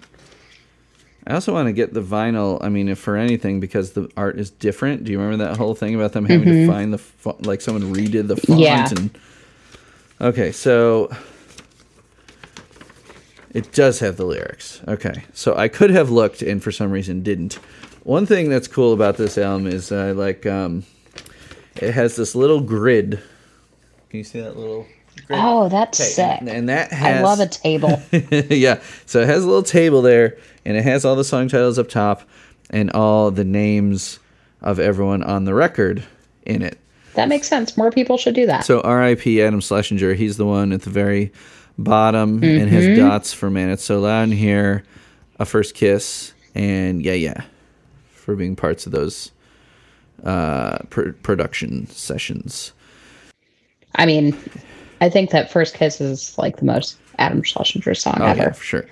I also want to get the vinyl. I mean, if for anything, because the art is different. Do you remember that whole thing about them having to find the fo- like someone redid the font? Yeah. And okay, so it does have the lyrics. Okay, so I could have looked and for some reason didn't. One thing that's cool about this album is I like um, it has this little grid. Can you see that little? Grid? Oh, that's Okay, sick. and- and that has I love a table. yeah. So it has a little table there, and it has all the song titles up top, and all the names of everyone on the record in it. that makes sense. More people should do that. So R.I.P. Adam Schlesinger. He's the one at the very bottom, and has dots for "Man It's So Loud in Here," "A First Kiss," and "Yeah Yeah," for being parts of those uh, pr- production sessions. I mean, I think that First Kiss is like the most Adam Schlesinger song Oh ever. yeah, for sure.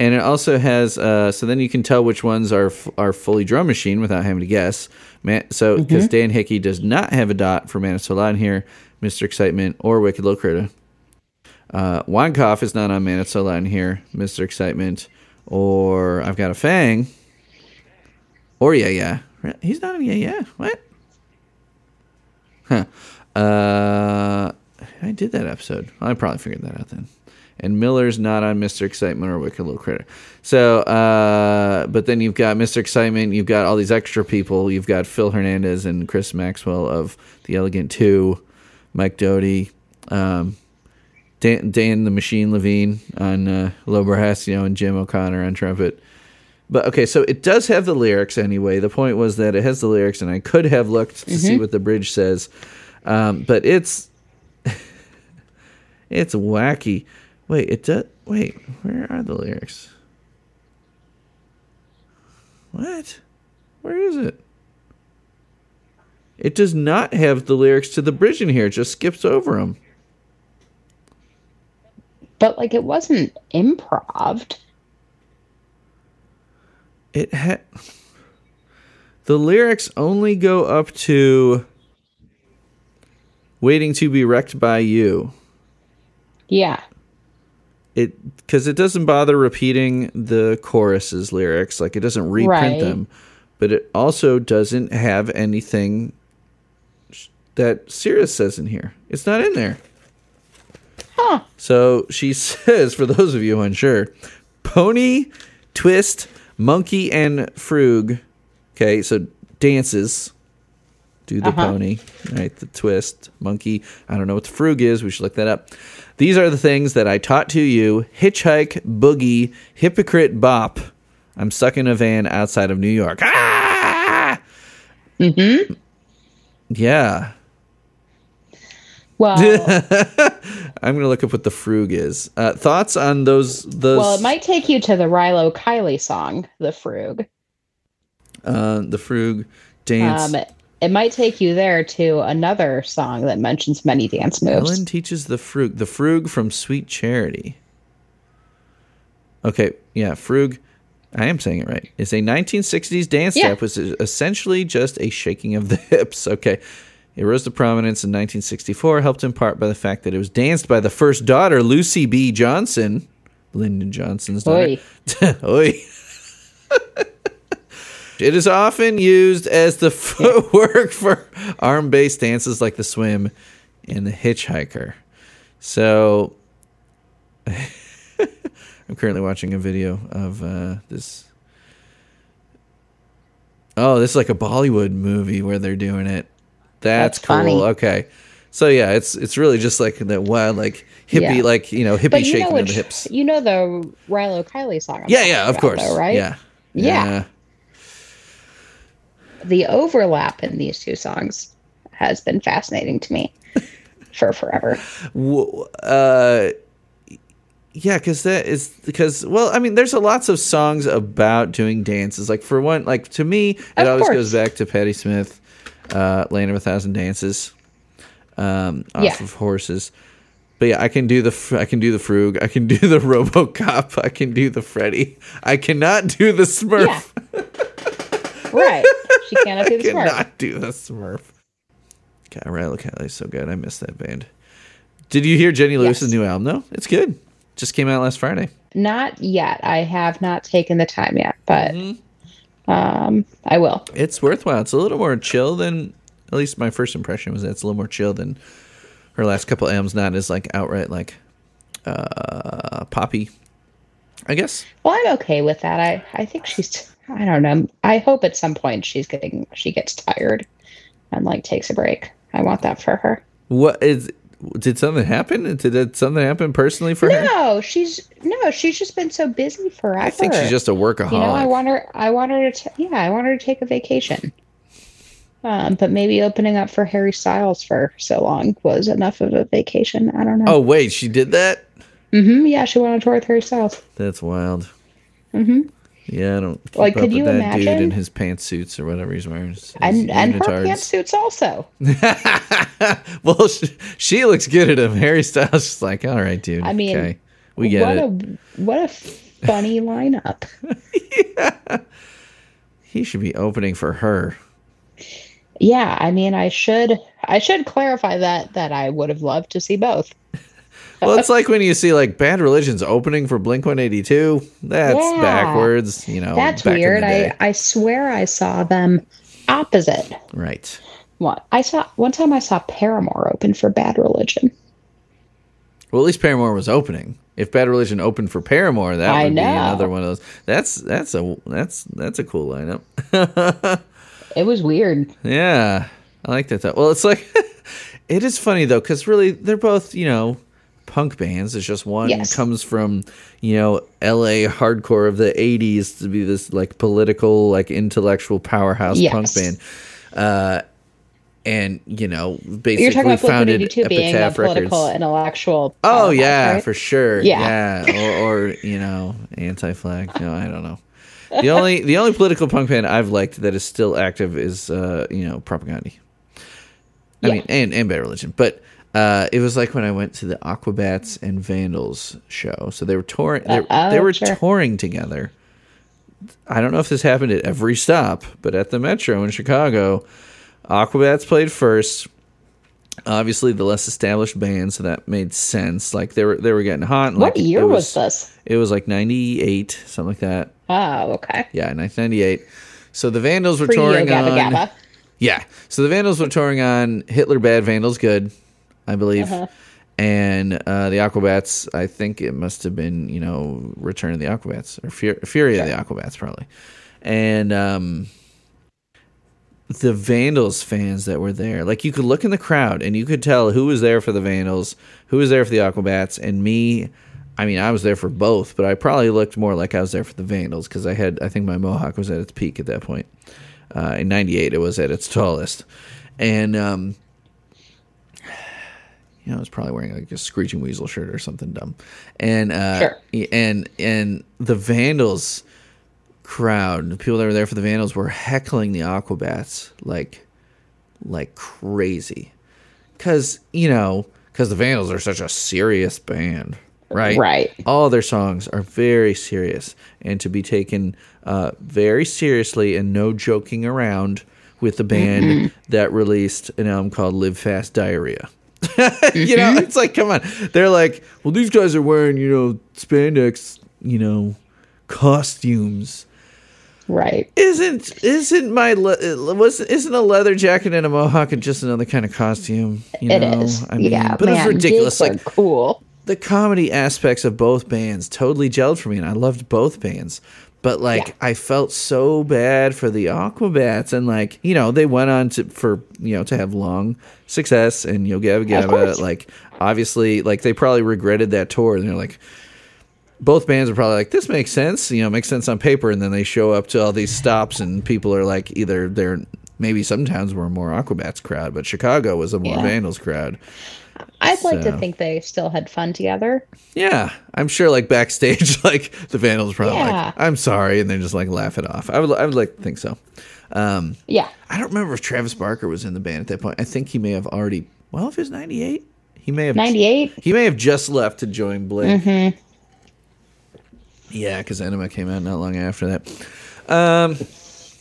And it also has uh, so then you can tell which ones are f- are fully drum machine without having to guess. Man, so because Dan Hickey does not have a dot for Man It's So Loud in here, Mr. Excitement, or Wicked Little Critter. Uh, Weinkauf is not on Man It's So Loud in here, Mr. Excitement, or I've Got a Fang, or Yeah Yeah. He's not in Yeah Yeah. What? Huh. Uh, I did that episode. I probably figured that out then. And Miller's not on Mr. Excitement or Wicked Little Critter. So, uh, but then you've got Mr. Excitement. You've got all these extra people. You've got Phil Hernandez and Chris Maxwell of The Elegant Too, Mike Doughty, um, Dan, Dan the Machine Levine on uh, low and Jim O'Connor on trumpet. But okay, so it does have the lyrics anyway. The point was that it has the lyrics, and I could have looked to see what the bridge says, um, but it's it's wacky. Wait, it does. Wait, where are the lyrics? What? Where is it? It does not have the lyrics to the bridge in here. It just skips over them. But like, it wasn't improved. It had the lyrics only go up to waiting to be wrecked by you. Yeah. It because it doesn't bother repeating the chorus's lyrics, like it doesn't reprint Right. them, but it also doesn't have anything that Cerys says in here. It's not in there. Huh. So she says, for those of you unsure, pony, twist, monkey, and frug. Okay, so dances. Do the uh-huh. pony, right? The twist, monkey. I don't know what the frug is. We should look that up. These are the things that I taught to you hitchhike, boogie, hypocrite, bop. I'm stuck in a van outside of New York. Ah! Mm-hmm. Yeah. Well, I'm gonna look up what the frug is. Uh, thoughts on those? Those well, it might take you to the Rilo Kiley song, "The Frug." uh, the frug dance. Um, it, might take you there to another song that mentions many dance moves. Ellen teaches the frug. The frug from Sweet Charity. Okay, yeah, frug. I am saying it right. It's a 1960s dance Yeah. step, which is essentially just a shaking of the hips. Okay. It rose to prominence in 1964, helped in part by the fact that it was danced by the first daughter, Lucy B. Johnson, Lyndon Johnson's daughter. Oi. Oi. it is often used as the footwork for arm based dances like the swim and the hitchhiker. So I'm currently watching a video of uh, this. Oh, this is like a Bollywood movie where they're doing it. That's, That's cool. funny. Okay. So yeah, it's it's really just like that wild like hippie Yeah. like you know hippie But you shaking know of the hips. you know the Rilo Kiley song. I'm Yeah, yeah, of course. though, right? Yeah. Yeah. The overlap in these two songs has been fascinating to me for forever. Uh, yeah, because that is because well, I mean, there's a lots of songs about doing dances. Like for one, like to me, it Of always course. goes back to Patti Smith, uh, "Land of a Thousand Dances," um, off Yeah. of horses. But yeah, I can do the I can do the Frug, I can do the RoboCop, I can do the Freddy. I cannot do the Smurf. Yeah. right. She cannot do the smart. cannot do the Smurf. God, Rilo Kiley's so good. I miss that band. Did you hear Jenny Lewis's Yes. new album though? It's good. Just came out last Friday. Not yet. I have not taken the time yet, but Mm-hmm. um, I will. It's worthwhile. It's a little more chill than at least my first impression was that it's a little more chill than her last couple albums, not as like outright like uh poppy. I guess. Well, I'm okay with that. I I think she's. I don't know. I hope at some point she's getting she gets tired and like takes a break. I want that for her. What is did something happen? Did, did something happen personally for her? No, she's no, she's just been so busy forever. I think she's just a workaholic. You know, I want her. I want her to. T- yeah, I want her to take a vacation. Um, but maybe opening up for Harry Styles for so long was enough of a vacation. I don't know. oh wait, she did that? Mm-hmm. yeah, she went on tour with Harry Styles. That's wild. Mm-hmm. Yeah, I don't Like, could you that dude in his pantsuits or whatever he's wearing. His- And and her pantsuits also. well, she, she looks good at him. Harry Styles is like, all right, dude. I mean, okay, we get what it. a what a funny lineup. he should be opening for her. Yeah, I mean, I should I should clarify that that I would have loved to see both. Well, it's like when you see like Bad Religion's opening for Blink One Eighty Two. That's Yeah. backwards. You know, That's back in weird. I. I swear I saw them opposite. right. What I saw one time I saw Paramore open for Bad Religion. Well, at least Paramore was opening. If Bad Religion opened for Paramore, that I would be another one of those. That's that's a that's that's a cool lineup. It was weird. Yeah, I like that. Though. Well, it's like it is funny though, because really they're both you know punk bands. It's just one Yes. comes from you know L.A. hardcore of the '80s to be this like political, like intellectual powerhouse Yes. punk band. Uh, and you know, basically You're talking about founded 182 being a political Records. intellectual. Oh yeah, right? for sure. Yeah. Yeah, or, or you know, anti-flag. No, I don't know. The only the only political punk band I've liked that is still active is uh, you know, Propagandhi. I Yeah. mean, and and Bad Religion, but uh, it was like when I went to the Aquabats and Vandals show. So they were touring. They, Uh, oh, they were sure. touring together. I don't know if this happened at every stop, but at the Metro in Chicago, Aquabats played first obviously the less established band, so that made sense. Like they were they were getting hot. and, What like, year it was, this? It was like ninety eight, something like that. Oh, okay. Yeah, nineteen ninety eight. So the Vandals were Pre Yo touring Gabba on. Gabba. Yeah, so the Vandals were touring on Hitler Bad, Vandals Good, I believe. Uh-huh. And uh, the Aquabats, I think it must have been, you know, Return of the Aquabats or Fury, Fury of the Aquabats, probably. And um, the Vandals fans that were there, like you could look in the crowd and you could tell who was there for the Vandals, who was there for the Aquabats, and me. I mean, I was there for both, but I probably looked more like I was there for the Vandals because I had, I think my mohawk was at its peak at that point. Uh, in '98, it was at its tallest, and um, you know, I was probably wearing like a screeching weasel shirt or something dumb, and uh, Sure. and and the Vandals crowd, the people that were there for the Vandals, were heckling the Aquabats like like crazy, because you know, because the Vandals are such a serious band, right? Right. All their songs are very serious, and to be taken uh, very seriously and no joking around with the band that released an album called "Live Fast Diarrhea." you know, mm-hmm. it's like, come on. They're like, well, these guys are wearing, you know, spandex, you know, costumes. Right. Isn't isn't my le- was isn't a leather jacket and a mohawk and just another kind of costume? You It know, is. I mean, yeah, but man, it's ridiculous. Like cool. the comedy aspects of both bands totally gelled for me, and I loved both bands. But like, Yeah. I felt so bad for the Aquabats, and like, you know, they went on to for you know to have long success, and Yo Gabba Gabba, like, obviously, like they probably regretted that tour, and they're like. Both bands are probably like, this makes sense, you know, makes sense on paper, and then they show up to all these stops, and people are like, either they're maybe some towns were more Aquabats crowd, but Chicago was a more Yeah. Vandals crowd. I'd like to think they still had fun together. Yeah, I'm sure. Like backstage, like the Vandals probably Yeah. like, "I'm sorry," and they just like laugh it off. I would, I would like to think so. Um, Yeah. I don't remember if Travis Barker was in the band at that point. I think he may have already. Well, if it was '98, he may have 98? He may have just left to join Blink. Mm-hmm. Yeah, because Enema came out not long after that. Um,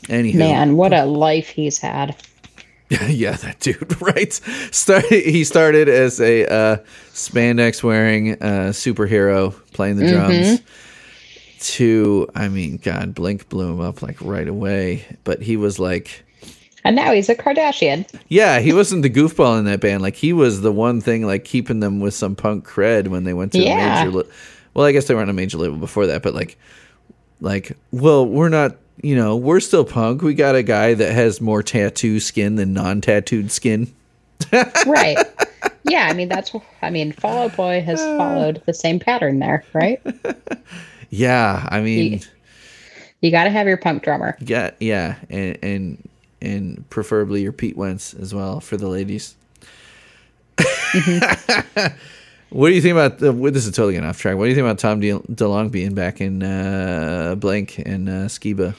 anywho, Man, what a life he's had. yeah, that dude, right? Start, he started as a uh, spandex wearing uh, superhero playing the drums. To, I mean, God, Blink blew him up like right away. But he was like, And now he's a Kardashian. yeah, he wasn't the goofball in that band. Like he was the one thing like keeping them with some punk cred when they went to Yeah. a major. Li- well, I guess they were on a major label before that, but like, like, well, we're not. You know, we're still punk. We got a guy that has more tattoo skin than non-tattooed skin. Right. yeah, I mean that's I mean Fall Out Boy has followed the same pattern there, right? Yeah, I mean, Ye- You got to have your punk drummer. yeah, yeah, and and and preferably your Pete Wentz as well for the ladies. what do you think about the, this? Is totally getting off track. What do you think about Tom De- DeLonge being back in uh, Blink and uh, Skiba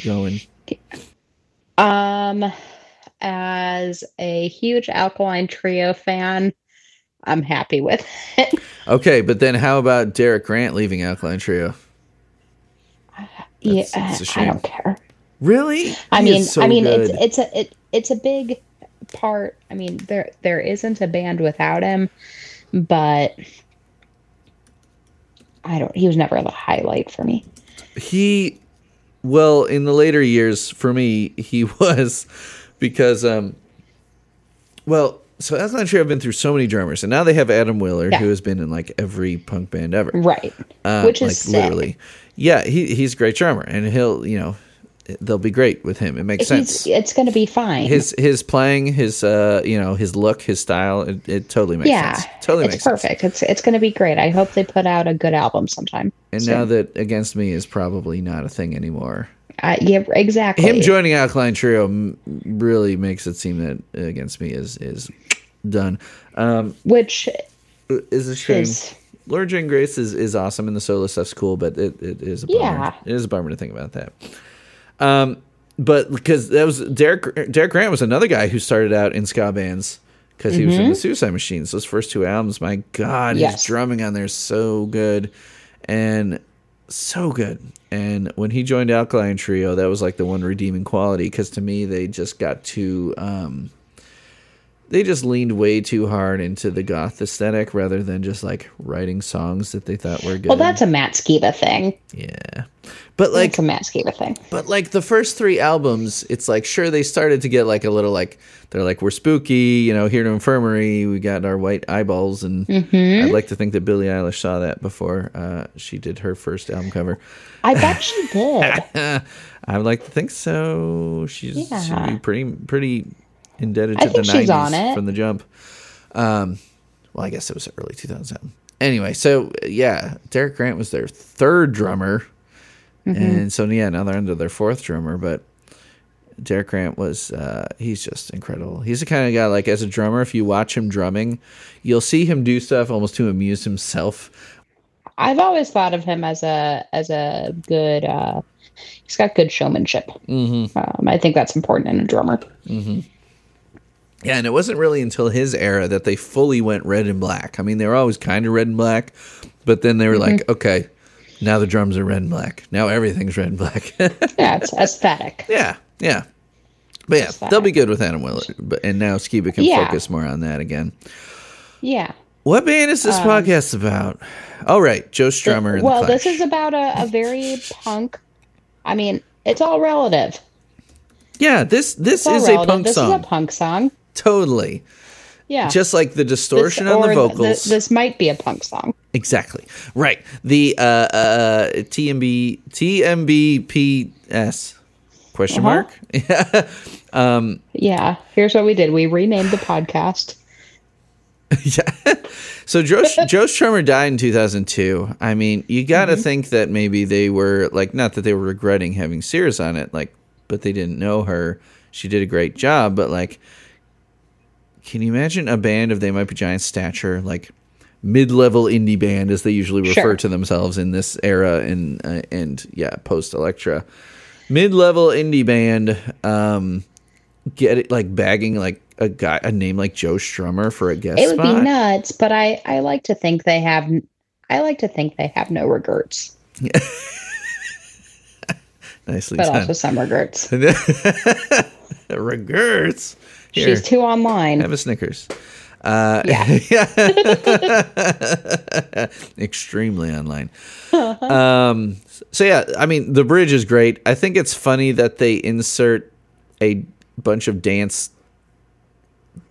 going? Um as a huge Alkaline Trio fan, I'm happy with it. Okay, but then how about Derek Grant leaving Alkaline Trio? yeah, it's a I don't care. Really? I He mean, so I mean, good. it's it's a it, it's a big part. I mean, there there isn't a band without him, but I don't. He was never the highlight for me. he well in the later years for me he was because um well so Alkaline I've been through so many drummers and now they have Adam Willard Yeah. who has been in like every punk band ever. Right, Uh, which is like literally. yeah he he's a great drummer and he'll you know they'll be great with him it makes sense He's, it's going to be fine. his his playing his uh you know his look his style it, it totally makes yeah, sense totally it's makes sense perfect. It's it's going to be great. I hope they put out a good album sometime. and soon. now that against me is probably not a thing anymore Uh, yeah, exactly. him joining Alkaline Trio m- really makes it seem that Against Me is is done. Um, which is a shame. is Laura Jane Grace is, is awesome and the solo stuff's cool, but it, it is a bummer. Yeah. It is a bummer to think about that. Um, but because that was Derek Derek Grant was another guy who started out in ska bands because he was in the Suicide Machines. Those first two albums, my God, his drumming on there is so good and so good. And when he joined Alkaline Trio, that was like the one redeeming quality because to me they just got too. Um, they just leaned way too hard into the goth aesthetic rather than just like writing songs that they thought were good. well, that's a Matt Skiba thing. yeah. But like It's a Matt Skiba thing. but like the first three albums, it's like sure they started to get like a little like they're like we're spooky, you know, here to infirmary, we got our white eyeballs and Mm-hmm. I'd like to think that Billie Eilish saw that before uh, she did her first album cover. I bet she did. I would like to think so. She's Yeah. pretty pretty indebted to the think she's 90s on it. from the jump. Um, well, I guess it was early 2007. Anyway, so yeah, Derek Grant was their third drummer, Mm-hmm. and so yeah, now they're under their fourth drummer. But Derek Grant was uh, he's just incredible. He's the kind of guy like as a drummer, if you watch him drumming, you'll see him do stuff almost to amuse himself. I've always thought of him as a as a good. uh He's got good showmanship. Mm-hmm. Um, I think that's important in a drummer. Yeah, and it wasn't really until his era that they fully went red and black. I mean, they were always kind of red and black, but then they were like, okay, now the drums are red and black. Now everything's red and black. Yeah, it's aesthetic. yeah, yeah. But yeah, that. they'll be good with Adam Willard. But and now Skiba can Yeah. focus more on that again. Yeah. What band is this podcast about? Oh, right, Joe Strummer. and the Um, well, this is about a, a very punk. I mean, it's all relative. yeah. This this is relative. a punk this song. This is a punk song. Totally. Yeah. Just like the This- distortion on the vocals. th- this might be a punk song. Exactly. Right. The uh, uh, TMB TMBPS question Uh-huh. mark. Yeah. Here's what we did. We renamed the podcast. yeah. So Joe Joe Strummer died in 2002. I mean, you got to think that maybe they were like not that they were regretting having Cerys on it, like, but they didn't know her. She did a great job, but like, can you imagine a band of They Might Be Giant stature, like mid-level indie band, as they usually refer Sure. to themselves in this era and uh, and yeah, post Elektra, mid-level indie band, um, get it like bagging like a guy a name like Joe Strummer for a guest It would spot. be nuts, but I I like to think they have. I like to think they have no regrets, Nicely but done. also some regrets. Regrets. Here, She's too online. have a Snickers. Uh, Yeah. extremely online. um, so yeah, I mean, the bridge is great. I think it's funny that they insert a bunch of dance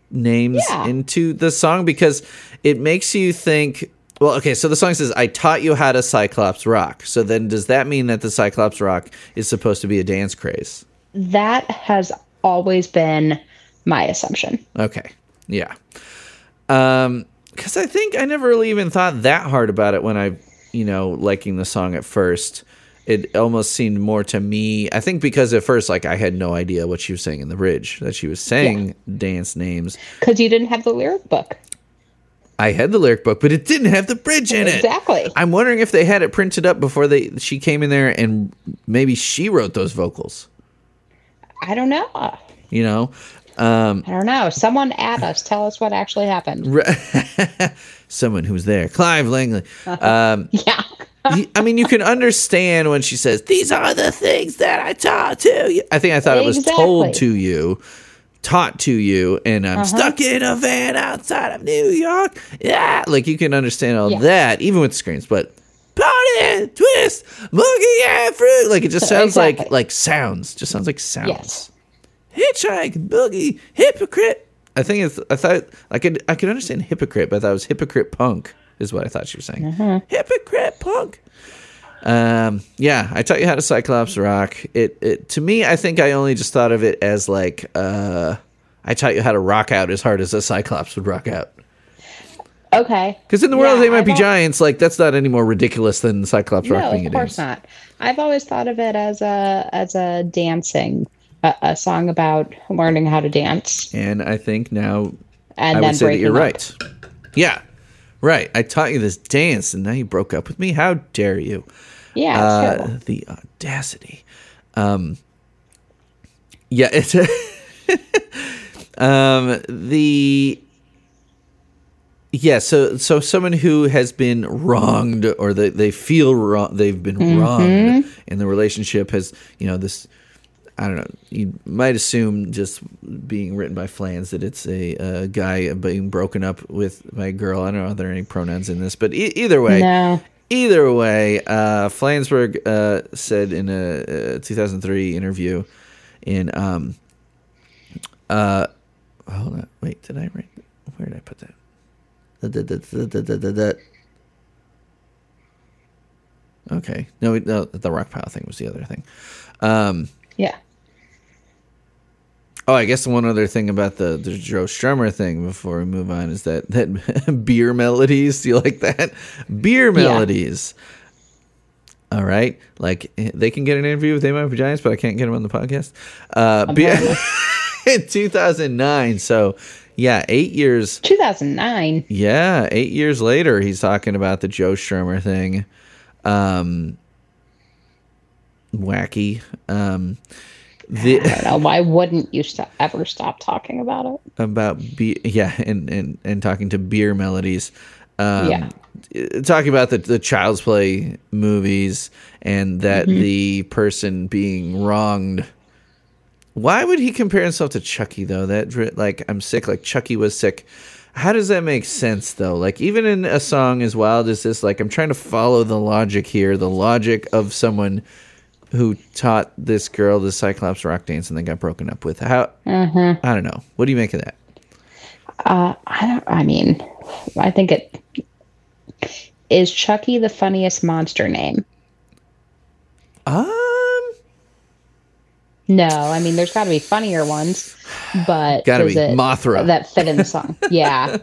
names Yeah. into the song because it makes you think. Well, okay, so the song says, "I taught you how to Cyclops rock." So then, does that mean that the Cyclops rock is supposed to be a dance craze? That has always been my assumption. Okay. Yeah. Um, because I think I never really even thought that hard about it when I, you know, liking the song at first. It almost seemed more to me. I think because at first, like, I had no idea what she was saying in the bridge. That she was saying dance names. Because you didn't have the lyric book. I had the lyric book, but it didn't have the bridge in it. Exactly. I'm wondering if they had it printed up before they she came in there, and maybe she wrote those vocals. I don't know. You know, um, I don't know. Someone at us. Tell us what actually happened. someone who was there, Clive Langley. Um, Yeah. I mean, you can understand when she says, "These are the things that I taught to you." I think I thought it was told to you, taught to you, and I'm stuck in a van outside of New York. Yeah, like you can understand all Yeah. that, even with screams. But party, twist, boogie, and fruit, like it just sounds like like sounds. Just sounds like sounds. Yes. Hitchhike, boogie, hypocrite. I think it's. I thought I could. I could understand hypocrite, but I thought it was hypocrite punk. Is what I thought she was saying. Hypocrite punk. Um. Yeah, I taught you how to Cyclops rock. It. It to me, I think I only just thought of it as like. Uh, I taught you how to rock out as hard as a Cyclops would rock out. Okay. Because in the world Yeah, they might I've be al- giants. Like that's not any more ridiculous than Cyclops rock No, being of course not. I've always thought of it as a as a dancing, a, a song about learning how to dance And I think now and I then would say that you're up. right. Yeah, right. I taught you this dance, and now you broke up with me. How dare you? Yeah, Uh, the audacity. Um, yeah, it's um the yeah. So so someone who has been wronged, or they they feel wrong, they've been Mm-hmm. wronged, and the relationship has you know this. I don't know. You might assume just being written by Flans that it's a, uh guy being broken up with by a girl. I don't know if there are any pronouns in this, but e- either way, No. Either way, uh, Flansburgh uh, said in a, uh 2003 interview in um uh hold on wait did I write where did I put that okay no, no the rock pile thing was the other thing um Yeah. Oh, I guess one other thing about the, the Joe Strummer thing before we move on is that that beer melodies. Do you like that? Beer melodies. All right, like they can get an interview with Be Giants, but I can't get them on the podcast. Uh, beer, in 2009. So, yeah, eight years 2009. yeah, eight years later, he's talking about the Joe Strummer thing. Um, wacky. Um, the I don't know. Why wouldn't you st- ever stop talking about it? about be yeah, and and and talking to beer melodies. Um, Yeah. uh, Talking about the the Child's Play movies and that Mm-hmm. the person being wronged. Why would he compare himself to Chucky though? That like I'm sick, like Chucky was sick. How does that make sense though? Like even in a song as wild as this, like I'm trying to follow the logic here, the logic of someone who taught this girl the Cyclops rock dance and then got broken up with. How I don't know. What do you make of that? Uh, I don't. I mean, I think it is Chucky the funniest monster name. Um, No, I mean, there's got to be funnier ones, but Gotta be. it- Mothra. that fit in the song. Yeah,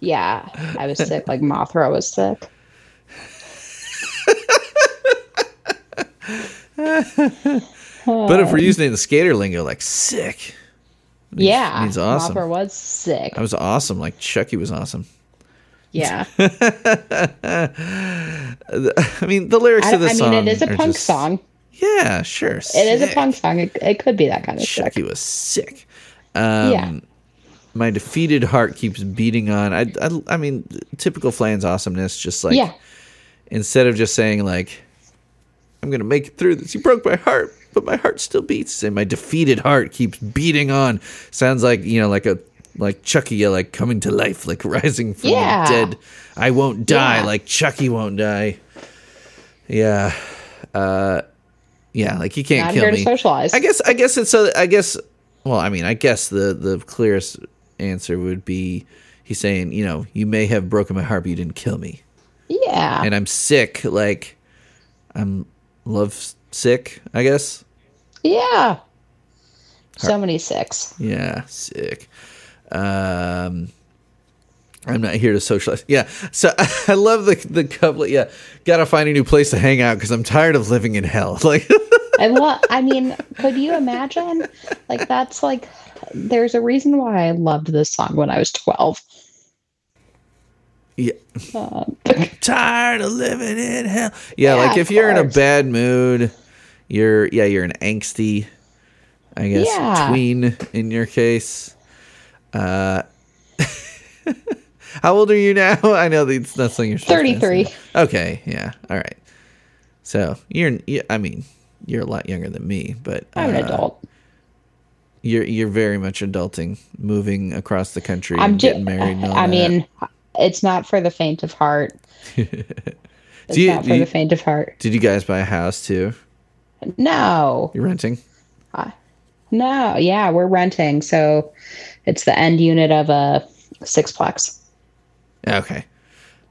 yeah. I was sick, like Mothra was sick. but if we're using it in the skater lingo, like sick. Yeah, means awesome. Mothra was sick. That was awesome. Like Chucky was awesome. Yeah, I mean, the lyrics I, of the I mean, it is a punk just- song. Yeah, sure. It is a punk song. It, it could be that kind of Chucky sick. was sick. Um, Yeah. My defeated heart keeps beating on. I, I, I mean, typical Flan's awesomeness. Just like yeah, instead of just saying like, "I'm gonna make it through this," you broke my heart. but my heart still beats, and my defeated heart keeps beating on. Sounds like you know, like a like Chucky, like coming to life, like rising from Yeah. the dead. I won't die, Yeah. like Chucky won't die. Yeah, uh, yeah, like you can't Not kill to me. socialize. I guess I guess it's a I guess well, I mean, I guess the the clearest answer would be he's saying, you know, you may have broken my heart, but you didn't kill me. Yeah. And I'm sick, like I'm love sick, I guess. yeah. So many six. Yeah, sick. Um I'm not here to socialize. Yeah. So I love the the couple yeah, got to find a new place to hang out cuz I'm tired of living in hell. Like I love. I mean, could you imagine? Like that's like. There's a reason why I loved this song when I was 12. Yeah. Um, tired of living in hell. Yeah, Yeah, like if you're in a bad mood, you're yeah, you're an angsty, I guess Yeah. tween in your case. Uh How old are you now? I know that's not something you're supposed to 33. Okay, yeah. All right. So, you're you, I mean, you're a lot younger than me, but I'm an uh, adult. You're you're very much adulting, moving across the country I'm and getting married I that. mean, it's not for the faint of heart. It's Do you- not for you- the faint of heart. Did you guys buy a house too? No, You're renting? no. Yeah, we're renting, so it's the end unit of a sixplex. Okay.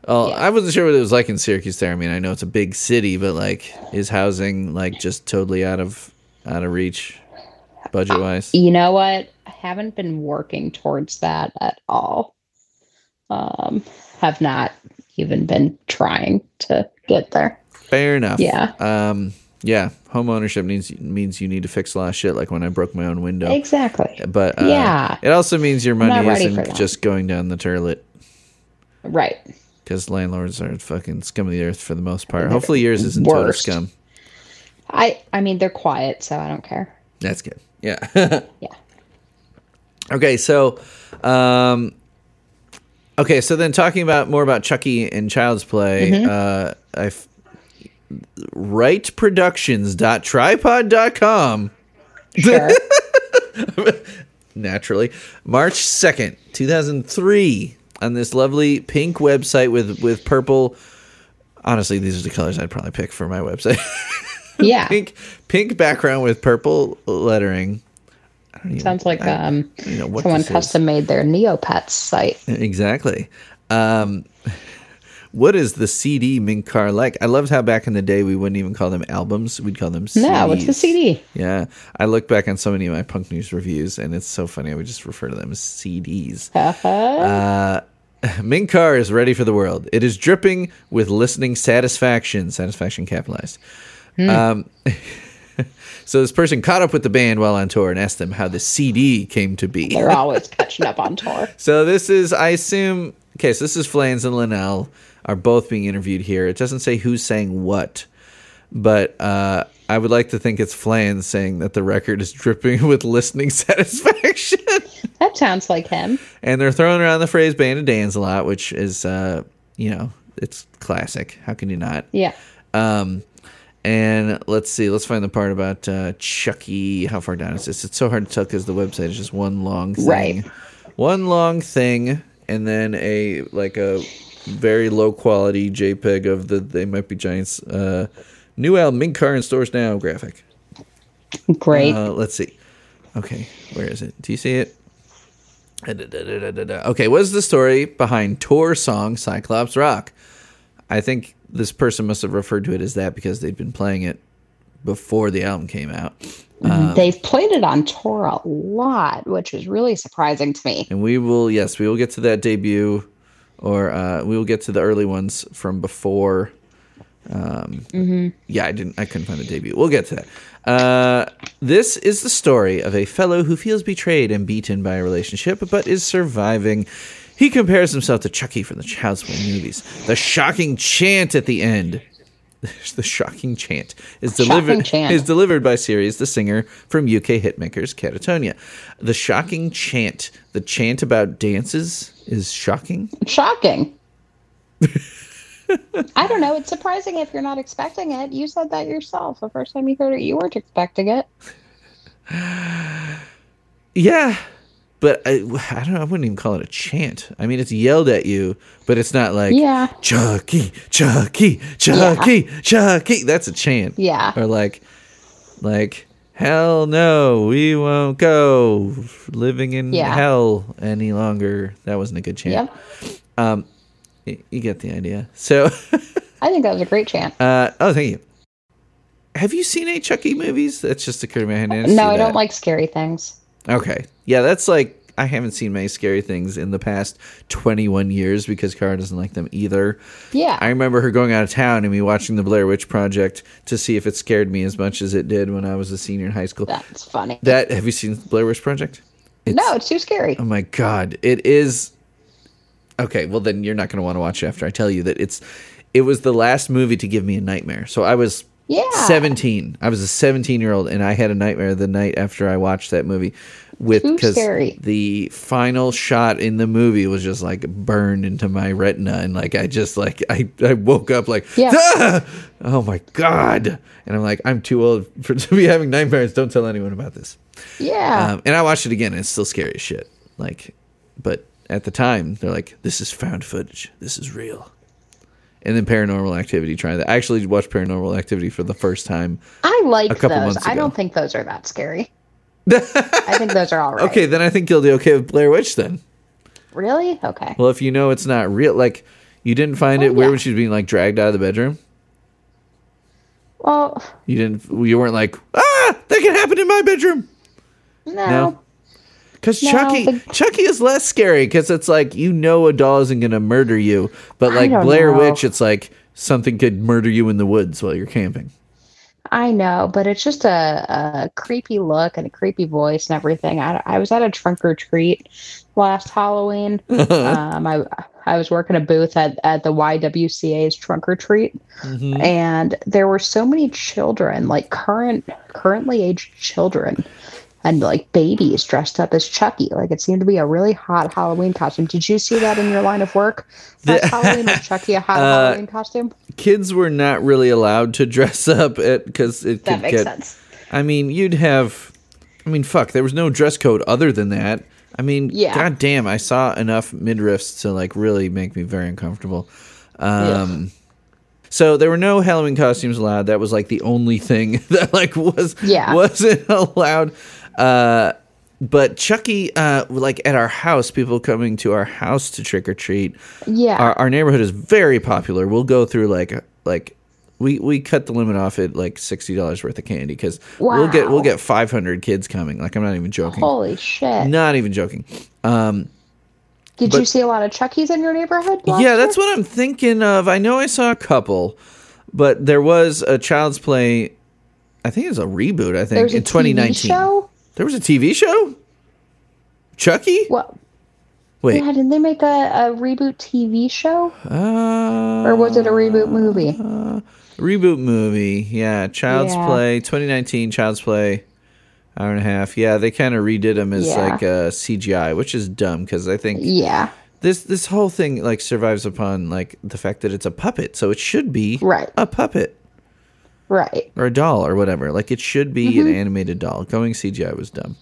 Well, Yeah. I wasn't sure what it was like in Syracuse there. I mean, I know it's a big city, but like, is housing like just totally out of out of reach, budget wise? You know what? I haven't been working towards that at all. Um, have not even been trying to get there. Fair enough. Yeah. Um. Yeah. Home ownership needs means you need to fix a lot of shit, like when I broke my own window. Exactly. But uh, Yeah. it also means your money isn't just going down the toilet Right. because landlords are fucking scum of the earth for the most part. Hopefully, yours isn't total scum. I I mean they're quiet, so I don't care. That's good. Yeah. Yeah. Okay, so um Okay, so then talking about more about Chucky and Child's Play, Mm-hmm. uh I f- rightproductions.tripod.com Sure. naturally March 2nd, 2003 on this lovely pink website with with purple Honestly, these are the colors I'd probably pick for my website. yeah. pink pink background with purple lettering. Even, Sounds like I- um you know what someone this is. custom made their Neopets site. Exactly. Um, what is the CD Mink car like? I loved how back in the day we wouldn't even call them albums; we'd call them CDs. No, what's the CD? Yeah, I look back on so many of my punk news reviews, and it's so funny. I would just refer to them as CDs. Uh, Mink car is ready for the world. It is dripping with listening satisfaction. Satisfaction capitalized. Um, so this person caught up with the band while on tour and asked them how the CD came to be. they're always catching up on tour. So this is, I assume, okay. So this is Flans and Linnell are both being interviewed here. It doesn't say who's saying what, but uh, I would like to think it's Flans saying that the record is dripping with listening satisfaction, That sounds like him. and they're throwing around the phrase "band of Dan's" a lot, which is, uh, you know, it's classic. How can you not? Yeah. Um, and let's see, let's find the part about uh, Chucky. How far down is this? It's so hard to tell because the website is just one long thing. Right. One long thing, and then a like a very low quality JPEG of the They Might Be Giants uh, new album, Mink Car in stores now graphic. Great. Uh, let's see. Okay, where is it? Do you see it? Okay, what is the story behind tour song Cyclops Rock? I think this person must have referred to it as that because they'd been playing it before the album came out. um, They've played it on tour a lot, which is really surprising to me. And we will, yes, we will get to that debut, or uh, we will get to the early ones from before. Um, Yeah, I didn't, I couldn't find the debut. We'll get to that. Uh, this is the story of a fellow who feels betrayed and beaten by a relationship, but is surviving. He compares himself to Chucky from the Child's Play movies. The shocking chant at the end. The shocking chant is delivered chant. is delivered by Cerys, the singer from UK hitmakers Catatonia. The shocking chant, the chant about dances, is shocking. Shocking. I don't know. It's surprising if you're not expecting it. You said that yourself. The first time you heard it, you weren't expecting it. Yeah, but I, I don't know. I wouldn't even call it a chant. I mean, it's yelled at you, but it's not like Yeah. Chucky, Chucky, Chucky, Chucky. That's a chant. Yeah. Or like, like hell no, we won't go living in Yeah. hell any longer. That wasn't a good chant. Yep. Y- You get the idea. So, I think that was a great chant. uh, oh, thank you. Have you seen any Chucky movies? That's just occurred to me. I No, I that. don't like scary things. Okay. Yeah, that's like I haven't seen many scary things in the past 21 years because Kara doesn't like them either. Yeah. I remember her going out of town and me watching the Blair Witch Project to see if it scared me as much as it did when I was a senior in high school. That's funny. That have you seen Blair Witch Project? It's, no, it's too scary. Oh my god, it is. Okay, well then you're not going to want to watch it after I tell you that it's. It was the last movie to give me a nightmare. So I was Yeah. 17. I was a 17 year old, and I had a nightmare the night after I watched that movie. With because the final shot in the movie was just like burned into my retina, and like I just like I, I woke up like Yeah. "Ah! oh my god, and I'm like I'm too old for to be having nightmares. Don't tell anyone about this. Yeah. Um, and I watched it again, and it's still scary as shit. Like, but at the time, they're like, "This is found footage. This is real." And then Paranormal Activity tried that. I actually watched Paranormal Activity for the first time. I like those. I don't think those are that scary. I think those are all right. Okay, then I think you'll be okay with Blair Witch then. Really? Okay. Well, if you know it's not real, like you didn't find Oh, it weird yeah. when she was being like dragged out of the bedroom. Well, You didn't. You weren't like, ah, that can happen in my bedroom. no. No. Because No, Chucky, the- Chucky is less scary because it's like you know a doll isn't gonna murder you, but like Blair know. Witch, it's like something could murder you in the woods while you're camping. I know, but it's just a, a creepy look and a creepy voice and everything. I, I was at a trunk or treat last Halloween. um, I I was working a booth at, at the YWCA's trunk or treat, Mm-hmm. and there were so many children, like current currently aged children, and like babies dressed up as Chucky. Like it seemed to be a really hot Halloween costume. Did you see that in your line of work? Last Halloween was Chucky a hot Uh, Halloween costume? Kids were not really allowed to dress up at because it That could makes get. sense. I mean, you'd have. I mean, fuck. There was no dress code other than that. I mean, Yeah. god damn, I saw enough midriffs to like really make me very uncomfortable. Um, so there were no Halloween costumes allowed. That was like the only thing that like was Yeah. wasn't allowed. Uh, but Chucky, uh, like at our house, people coming to our house to trick or treat. Yeah. Our, our neighborhood is very popular. We'll go through like like we we cut the limit off at like sixty dollars worth of candy because we'll get we'll get five hundred kids coming. Like I'm not even joking. Holy shit. Not even joking. Um, Did but- you see a lot of Chuckies in your neighborhood? yeah, that's what I'm thinking of. I know I saw a couple, but there was a Child's Play. I think it was a reboot. I think There's a in 2019. There was a TV show. Chucky. What? Wait. Yeah, didn't they make a, a reboot TV show, Uh, or was it a reboot movie? reboot movie? Yeah, Child's Yeah. Play 2019. Child's Play. Hour and a half. Yeah, they kind of redid them as Yeah. like a CGI, which is dumb because I think Yeah, this this whole thing like survives upon like the fact that it's a puppet, so it should be Right. a puppet. Right. or a doll or whatever. Like it should be Mm-hmm. an animated doll. Going CGI was dumb.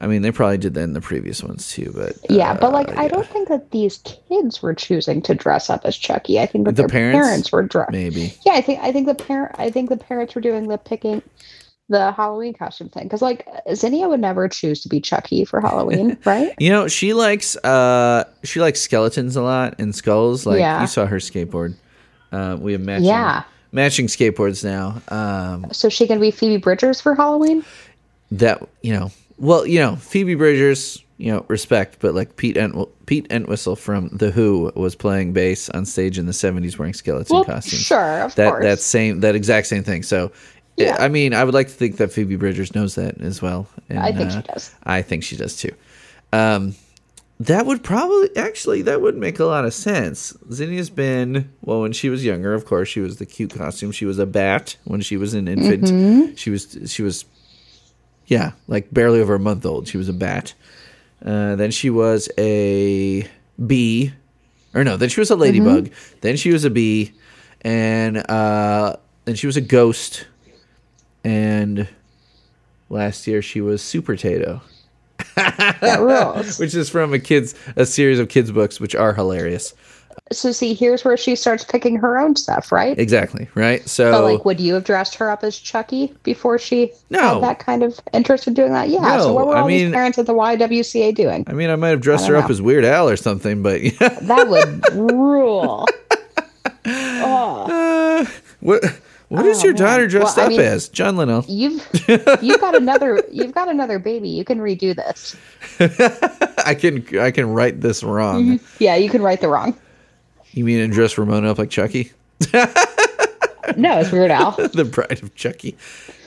I mean, they probably did that in the previous ones too, but Yeah, uh, but like, I don't think that these kids were choosing to dress up as Chucky. I think that The their parents? parents, were dressed. maybe. Yeah, I think I think the parent I think the parents were doing the picking the Halloween costume thing because like Zinnia would never choose to be Chucky for Halloween, right? You know, she likes uh she likes skeletons a lot and skulls. Like Yeah. you saw her skateboard. Uh, we have matching Yeah. Matching skateboards now. Um, So she can be Phoebe Bridgers for Halloween. that you know, well, you know, Phoebe Bridgers, you know, respect, but like Pete Ent- Pete Entwistle from The Who was playing bass on stage in the '70s wearing skeleton Well, costumes. sure, of that course. that same that exact same thing. So, yeah. Yeah. I mean, I would like to think that Phoebe Bridgers knows that as well. And, I think uh, she does. I think she does too. Um, that would probably actually that would make a lot of sense. Zinnia's been well when she was younger. Of course, she was the cute costume. She was a bat when she was an infant. Mm-hmm. She was she was yeah, like barely over a month old. She was a bat. Uh, then she was a bee or no, then she was a ladybug, then she was a bee, and uh, then she was a ghost, and last year she was Super Tato, That rules. which is from a kids a series of kids books which are hilarious. so see, here's where she starts picking her own stuff, right? Exactly right. So, like, would you have dressed her up as Chucky before she No. had that kind of interest in doing that? Yeah. No, so what were I all mean- these parents at the YWCA doing? I mean, I might have dressed her don't up as Weird Al or something, but yeah. That would rule. Oh, Uh, what what is Oh, your man. daughter dressed Well, I up mean- as? John Linnell. you've you've got another you've got another baby. You can redo this. I can I can write this wrong. Yeah, you can right the wrong. You mean and dress Ramona up like Chucky, No, it's Weird Al. the bride of Chucky?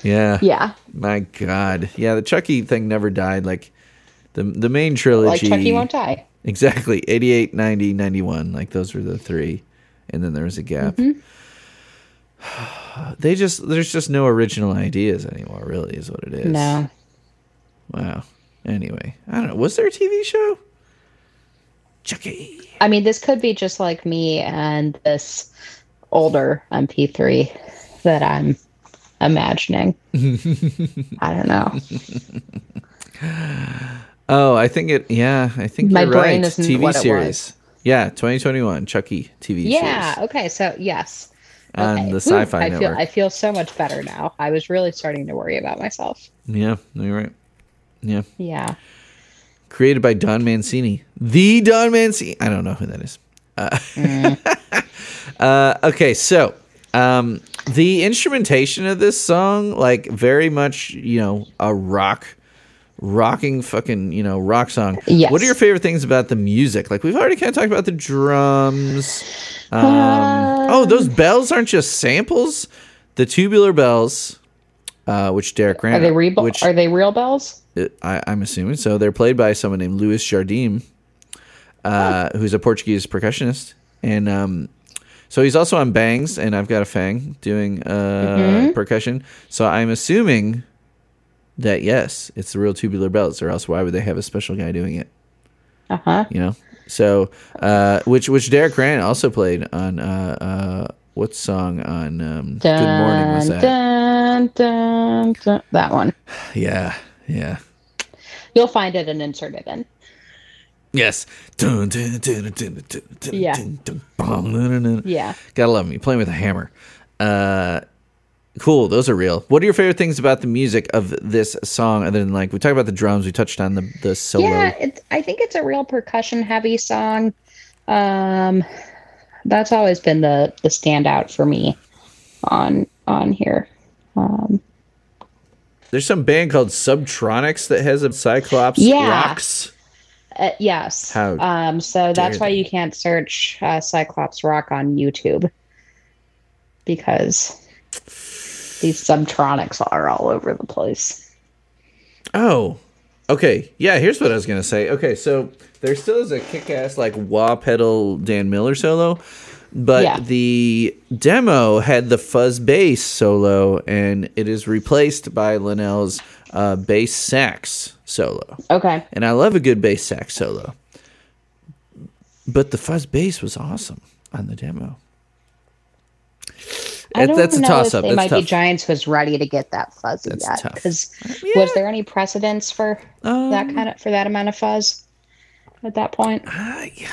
Yeah. Yeah, My God. Yeah, the Chucky thing never died. Like the the main trilogy. like Chucky won't die. Exactly. 88, 90, 91. Like those were the three. And then there was a gap. Mm-hmm. they just there's just no original ideas anymore, really, is what it is. No, Wow. Anyway, I don't know. Was there a TV show? Chucky. I mean this could be just like me and this older MP3 that I'm imagining. I don't know. Oh, I think it. Yeah, I think My you're brain right. isn't TV series. Yeah, 2021 Chucky TV Yeah. series Okay. So yes. On Okay. the Sci-Fi I Network. feel I feel so much better now. I was really starting to worry about myself. yeah, you're right. Yeah, Yeah. created by Don Mancini, the Don Mancini. I don't know who that is. Uh, Mm. uh, okay, so um, the instrumentation of this song, like very much, you know, a rock. Rocking fucking, you know, rock song. Yes. What are your favorite things about the music? Like we've already kind of talked about the drums. Um, Uh, oh, those bells aren't just samples. The tubular bells, uh, which Derek ran. Are they real? Which Are they real bells? I, I'm assuming so. They're played by someone named Luis Jardim, uh, who's a Portuguese percussionist, and um, so he's also on Bangs, and I've got a Fang doing uh, Mm-hmm. percussion. So I'm assuming that yes, it's the real tubular bells, or else why would they have a special guy doing it? Uh huh. You know. So uh, which which Derek Grant also played on uh, uh, what song on um, Good Morning was that? Dun, dun, dun. That one. Yeah, yeah. You'll find it and insert it in. Yes. Dun, dun, dun, dun, dun, dun, dun, Yeah. dun, dun, dun, dun, dun. Yeah. Gotta love him. You're playing with a hammer. Uh, cool. Those are real. What are your favorite things about the music of this song? Other than like we talked about the drums, we touched on the the solo. Yeah, it, I think it's a real percussion heavy song. Um, that's always been the the standout for me on on here. Um, There's some band called Subtronics that has a Cyclops Yeah. rocks. uh, yes. How Um, so that's why they. you can't search uh, Cyclops Rock on YouTube because these subtronics are all over the place. Oh, okay. Yeah, here's what I was gonna say. Okay, so there still is a kick-ass like wah pedal Dan Miller solo, but Yeah. the demo had the fuzz bass solo, and it is replaced by Linnell's uh, bass sax solo. Okay. And I love a good bass sax solo, but the fuzz bass was awesome on the demo. I don't that's a know toss if up. It might be. Giants was ready to get that fuzzy That's yet. Because Yeah. was there any precedence for Um, that kind of for that amount of fuzz at that point? Yeah,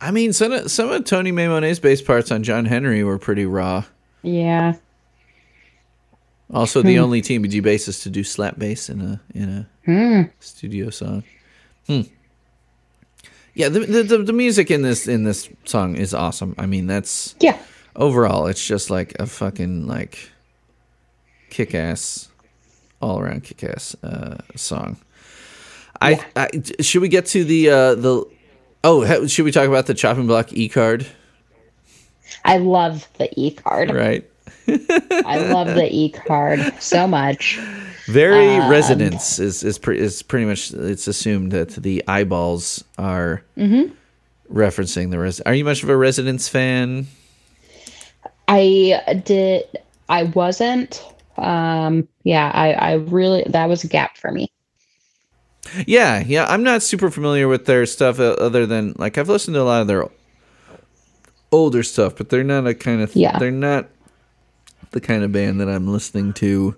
I mean, some of, some of Tony Maimone's bass parts on John Henry were pretty raw. Yeah. Also, Hmm. the only TMBG bassist to do slap bass in a in a Hmm. studio song. Hmm. Yeah, the the the music in this in this song is awesome. I mean, that's Yeah. Overall, it's just like a fucking like kick ass, all around kick ass uh, song. I, I should we get to the uh, the oh should we talk about the chopping block e card I love the E card. right? I love the E card so much. Very Um, Residents is is pre- is pretty much it's assumed that the eyeballs are Mm-hmm. referencing the res. Are you much of a Residents fan? I did. I wasn't. Um. Yeah. I. I really. That was a gap for me. Yeah, yeah. I'm not super familiar with their stuff uh, other than like I've listened to a lot of their older stuff, but they're not a kind of Yeah. they're not the kind of band that I'm listening to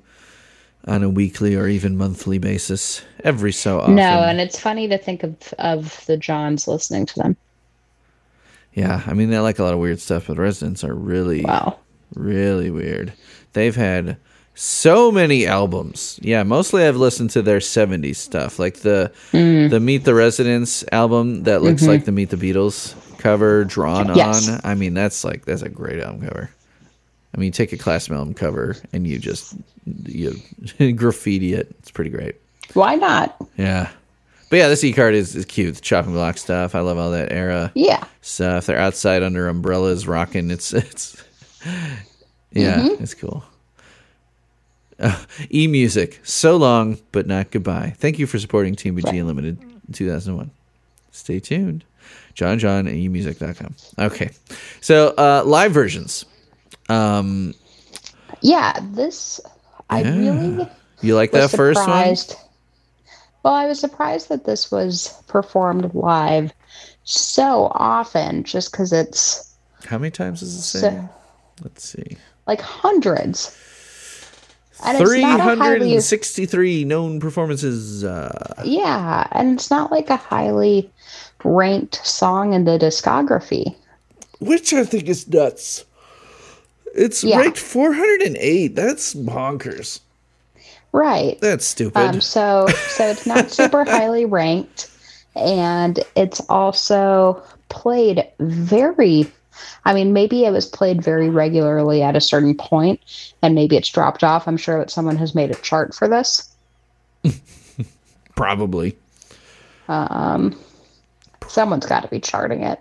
on a weekly or even monthly basis every so often. No, and it's funny to think of of the Johns listening to them. Yeah, I mean they like a lot of weird stuff, but Residents are really Wow. really weird. They've had so many albums. Yeah, mostly I've listened to their 70s stuff, like the Mm. the Meet the Residents album that looks like the Meet the Beatles cover drawn Mm-hmm. Yes. on. I mean, that's like that's a great album cover. I mean, take a Classman album cover and you just you graffiti it. It's pretty great. Why not? Yeah. But yeah, this E card is, is cute. The chopping block stuff. I love all that era Yeah. stuff. They're outside under umbrellas, rocking. It's it's yeah, Mm-hmm. it's cool. Uh, e music, so long but not goodbye. Thank you for supporting TMBG Unlimited in 2001. Stay tuned. John John at emusic.com. Okay, so uh, live versions. Um, Yeah, this I Yeah. really you like that first one? Well, I was surprised that this was performed live so often, just because it's How many times does it say? Let's see. like hundreds. And it's Three not a hundred highly, known performances. Uh, yeah, and it's not like a highly ranked song in the discography. which I think is nuts. It's Yeah. ranked 408. That's bonkers. Right. That's stupid. Um, so so it's not super highly ranked, and it's also played very. I mean, maybe it was played very regularly at a certain point, and maybe it's dropped off. I'm sure that someone has made a chart for this. Probably. Um, Someone's got to be charting it.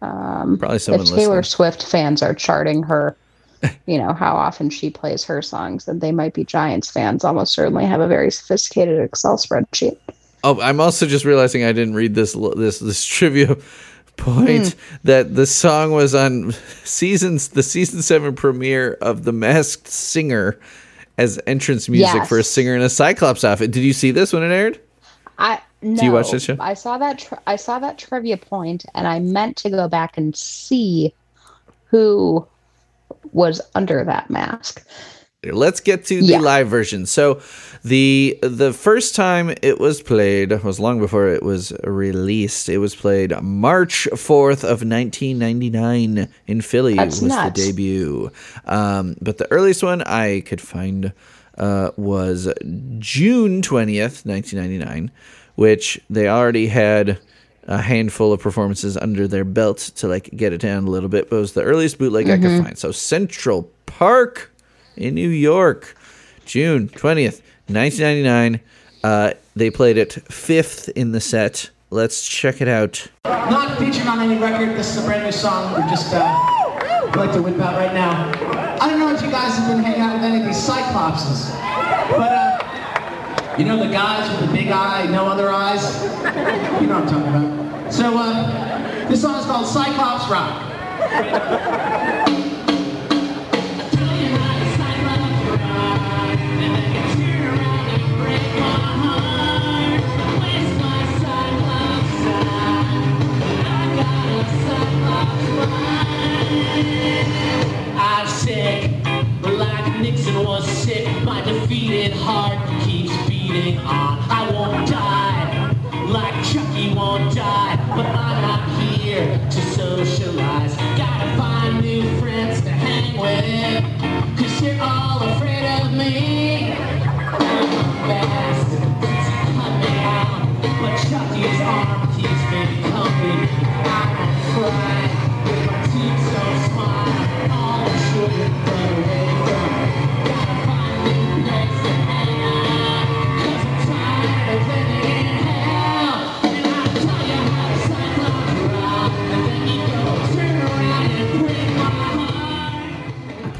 Probably someone if Taylor listening. Swift fans are charting her, you know how often she plays her songs, and they might be Giants fans. Almost certainly have a very sophisticated Excel spreadsheet. Oh, I'm also just realizing I didn't read this this this trivia point Hmm. that the song was on seasons the season seven premiere of The Masked Singer as entrance music for a singer in a Cyclops outfit. Did you see this when it aired? I no, you watch this show? I saw that. Tri- I saw that trivia point, and I meant to go back and see who was under that mask. Let's get to the Yeah. live version. So, the the first time it was played was long before it was released. It was played March fourth of nineteen ninety nine in Philly. That's was nuts. the debut. Um, but the earliest one I could find uh, was June twentieth, nineteen ninety nine, which they already had a handful of performances under their belt to like get it down a little bit. But it was the earliest bootleg I could find. So Central Park in New York, June 20th, 1999. Uh, they played it fifth in the set. Let's check it out. Not featured on any record. This is a brand new song. We're just uh, we'd like to whip out right now. I don't know if you guys have been hanging out with any of these Cyclopses, but uh, you know the guys with the big eye, no other eyes. You know what I'm talking about. So uh, this song is called Cyclops Rock. I'm sick, like Nixon was sick. My defeated heart on. I won't die, like Chucky won't die. But I'm not here to socialize. Gotta find new friends to hang with. Cause you're all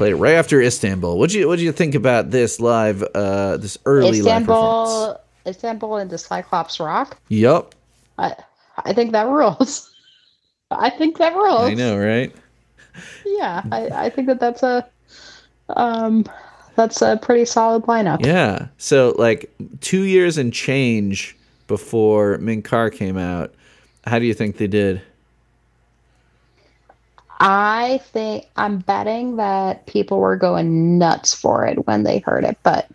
Played right after Istanbul. What do you What'd you think about this live? Uh, this early live performance? Istanbul, and the Cyclops Rock. Yup, I, I think that rules. I think that rules. I know, right? Yeah, I, I think that that's a, um, that's a pretty solid lineup. Yeah. So like two years and change before Mink Car came out. How do you think they did? I think I'm betting that people were going nuts for it when they heard it, but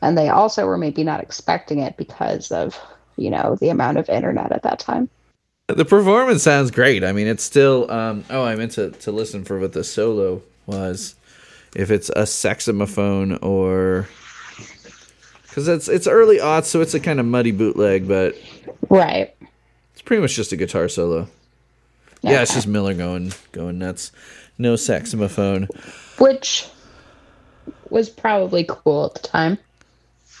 and they also were maybe not expecting it because of you know the amount of internet at that time. The performance sounds great. I mean, it's still. Um, oh, I meant to, to listen for what the solo was. If it's a saxophone or. Because it's, it's early aughts, so it's a kind of muddy bootleg, but Right. it's pretty much just a guitar solo. Yeah, it's just Miller going going nuts. No saxophone. Which was probably cool at the time.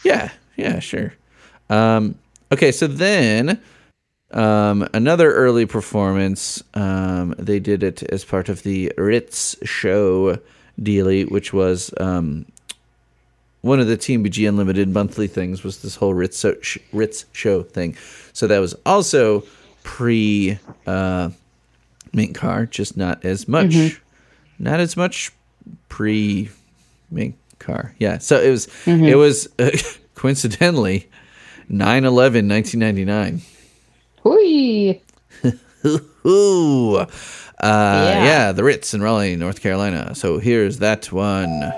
Yeah, yeah, sure. Um, okay, so then um, another early performance. Um, they did it as part of the Ritz show dealy, which was um, one of the TMBG Unlimited monthly things. Was this whole Ritz so- sh- Ritz show thing? So that was also pre uh, Mink Car, just not as much. Not as much pre Mink car. Yeah. So it was it was uh, coincidentally 9/11 1999. Hui. Ooh. Uh, yeah. Yeah. the Ritz in Raleigh, North Carolina. So here's that one.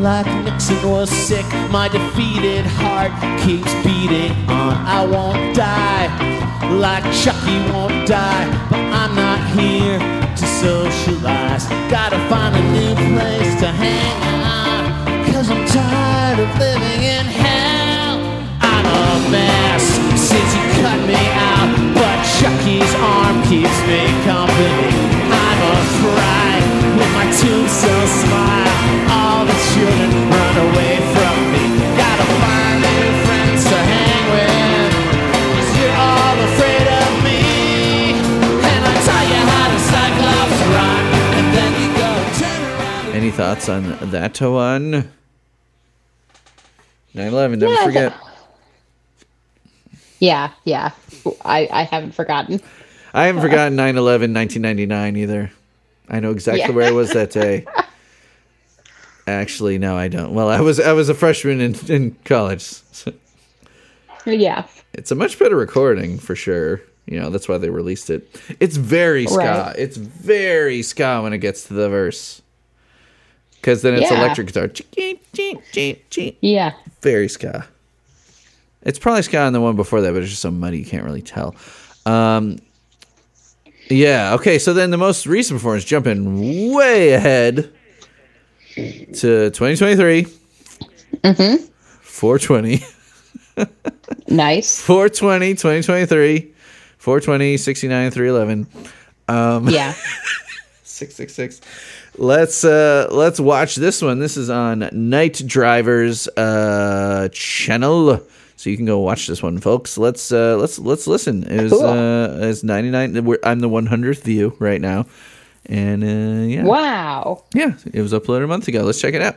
Like Nixon was sick. My defeated heart keeps beating on. I won't die, like Chucky won't die, but I'm not here to socialize. Gotta find a new place to hang out, cause I'm tired of living in hell. I'm a mess since you cut me out, but Chucky's arm keeps me company. I'm a fright with my tombstone smile. All the children run away from me. Gotta find new friends to hang with. Cause you're all afraid of me. And I tell you how to Cyclops rock. And then you go turn around. Any thoughts on that one? 9/11, never Yeah, forget. Yeah, yeah. I, I haven't forgotten. I haven't forgotten 9/11 1999 either. I know exactly Yeah. where I was that day. Actually, no, I don't. Well, I was I was a freshman in in college. So Yeah. it's a much better recording for sure. You know, that's why they released it. It's very ska. Right. It's very ska when it gets to the verse. Cuz then it's Yeah. electric guitar. Yeah. Very ska. It's probably ska on the one before that, but it's just so muddy you can't really tell. Um yeah, okay, so then the most recent performance jumping way ahead to 2023. Mm-hmm. 420. Nice. 420, 2023, 420, 69, 311, Um, Yeah. 666. Let's uh let's watch this one. This is on Night Drivers uh channel. So you can go watch this one, folks. Let's uh let's let's listen. It was Cool. uh it's 99 we're, I'm the 100th view right now. And uh yeah. Wow. Yeah, it was uploaded a month ago. Let's check it out.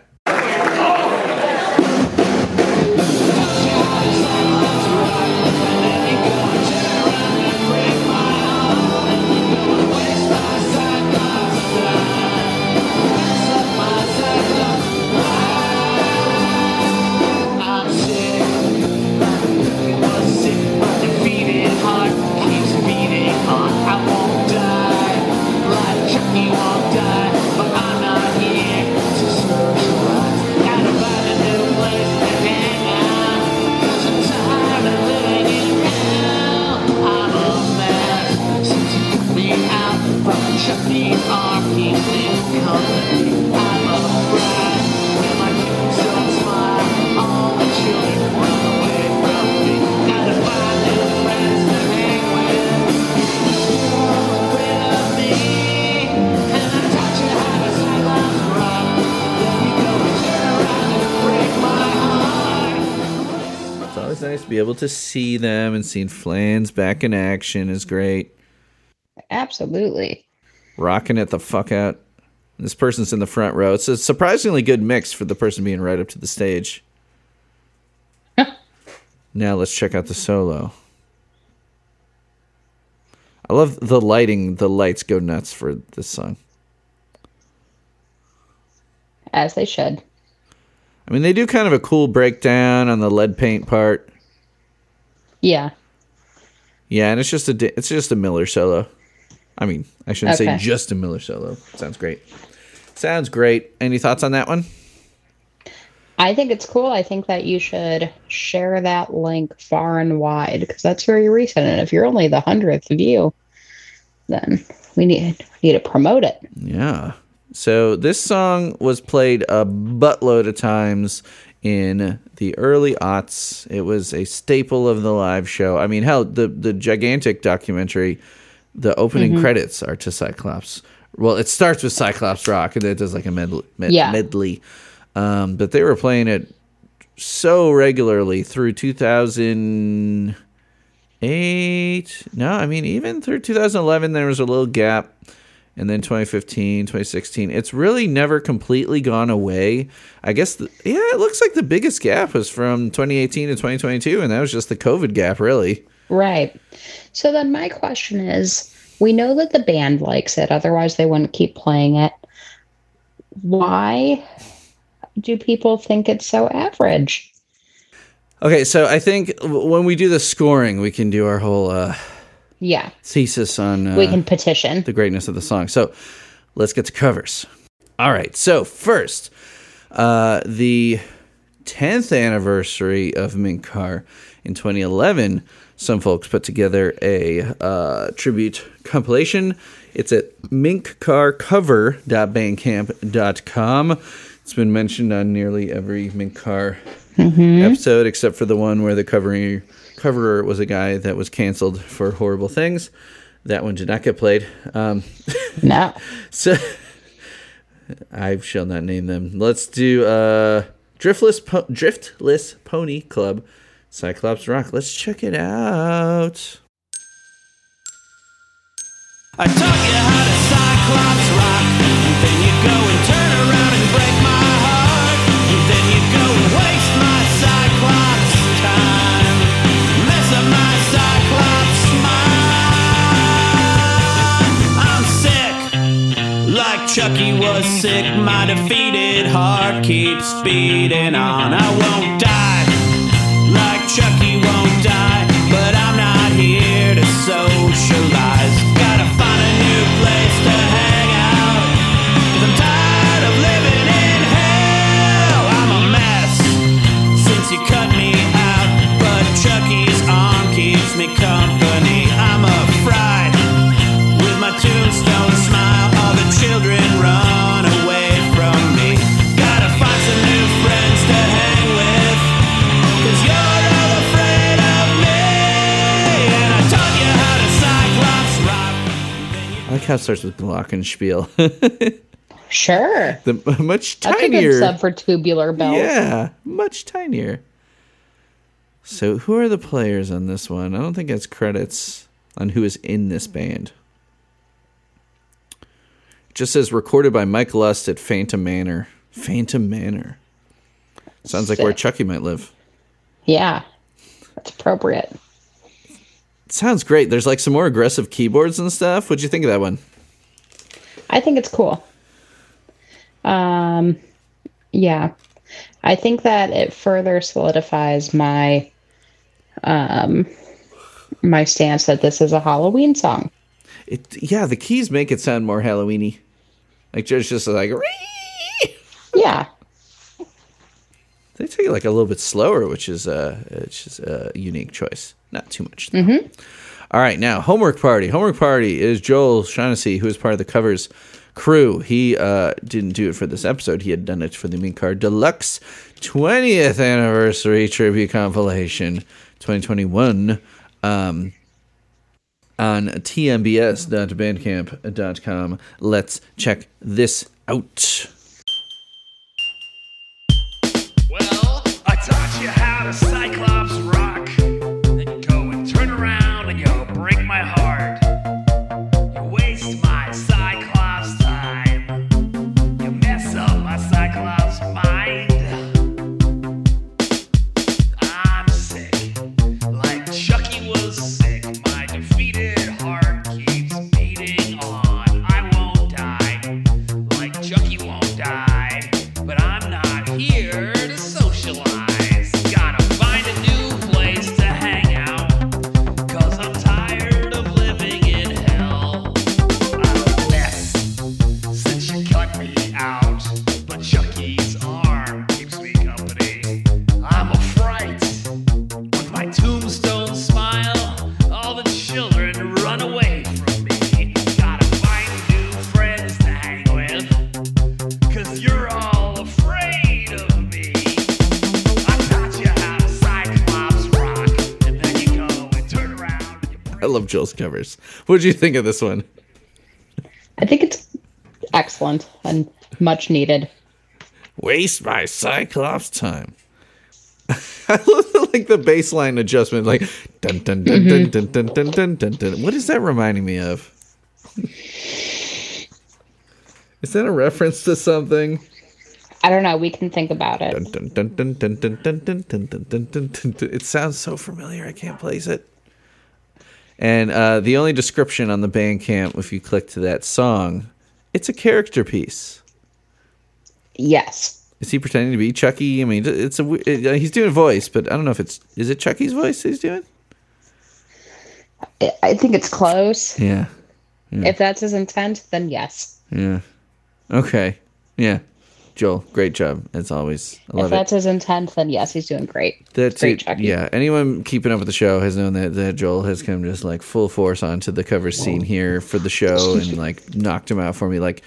See them and seeing Flans back in action is great. Absolutely. Rocking it the fuck out. This person's in the front row. It's a surprisingly good mix for the person being right up to the stage. now let's check out the solo. I love the lighting. The lights go nuts for this song. As they should. I mean, they do kind of a cool breakdown on the lead paint part. Yeah. Yeah, and it's just a it's just a Miller solo. I mean, I shouldn't say just a Miller solo. Sounds great. Sounds great. Any thoughts on that one? I think it's cool. I think that you should share that link far and wide because that's very recent. And if you're only the hundredth view, then we need need to promote it. Yeah. So this song was played a buttload of times in the early aughts. It was a staple of the live show. I mean, hell, the the gigantic documentary, the opening credits are to Cyclops. Well, it starts with Cyclops Rock, and then it does like a medley. Med- Yeah. medley. Um, but they were playing it so regularly through 2008. No, I mean, even through 2011, there was a little gap. And then 2015, 2016. It's really never completely gone away. I guess, the, yeah, it looks like the biggest gap was from 2018 to 2022. And that was just the COVID gap, really. Right. So then my question is we know that the band likes it, otherwise they wouldn't keep playing it. Why do people think it's so average? Okay, so I think when we do the scoring, we can do our whole uh, Yeah. thesis on uh, We can petition. the greatness of the song. So let's get to covers. All right. So first, uh, the 10th anniversary of Mink Car in 2011. Some folks put together a uh, tribute compilation. It's at minkcarcover.bandcamp.com. It's been mentioned on nearly every Mink Car episode, except for the one where the covering coverer was a guy that was canceled for horrible things. That one did not get played. Um, No. so I shall not name them. Let's do uh Driftless po- Driftless Pony Club Cyclops Rock. Let's check it out. I taught you how to Cyclops was sick, my defeated heart keeps beating on. I won't die like Chucky I like how it starts with Glockenspiel. Sure. the much That's a good tinier. sub for tubular bells. Yeah, much tinier. So who are the players on this one? I don't think it's credits on who is in this band. It just says recorded by Mike Lust at Phantom Manor. Phantom Manor. Sounds like where Chucky might live. Yeah. That's appropriate. Sounds great. There's like some more aggressive keyboards and stuff. What'd you think of that one? I think it's cool. Um, yeah, I think that it further solidifies my um my stance that this is a Halloween song. It yeah, the keys make it sound more Halloweeny. Like just just like "Ree!" Yeah, they take it like a little bit slower, which is uh which is a unique choice. Not too much. though. All right, now homework party. Homework party is Joel Shaughnessy, who is part of the covers crew. He uh, didn't do it for this episode. He had done it for the Mink Car Deluxe 20th anniversary tribute compilation 2021 um, on tmbs.bandcamp.com. Let's check this out. How love Jill's covers. What did you think of this one? I think it's excellent and much needed. Waste my Cyclops time. I love like the baseline adjustment, like dun dun dun, mm-hmm. dun dun dun dun dun dun dun. What is that reminding me of? is that a reference to something? I don't know. We can think about it. It sounds so familiar. I can't place it. And uh, the only description on the Bandcamp, if you click to that song, it's a character piece. Yes. Is he pretending to be Chucky? I mean, it's a it, uh, he's doing a voice, but I don't know if it's is it Chucky's voice he's doing. I- I think it's close. Yeah, If that's his intent, then yes. yeah, okay, yeah. Joel, great job as always. I If love it. that's his intent, then yes, he's doing great. That's Great it. Yeah. Anyone keeping up with the show has known that, that Joel has come just like full force onto the cover scene here for the show and like knocked him out for me. Like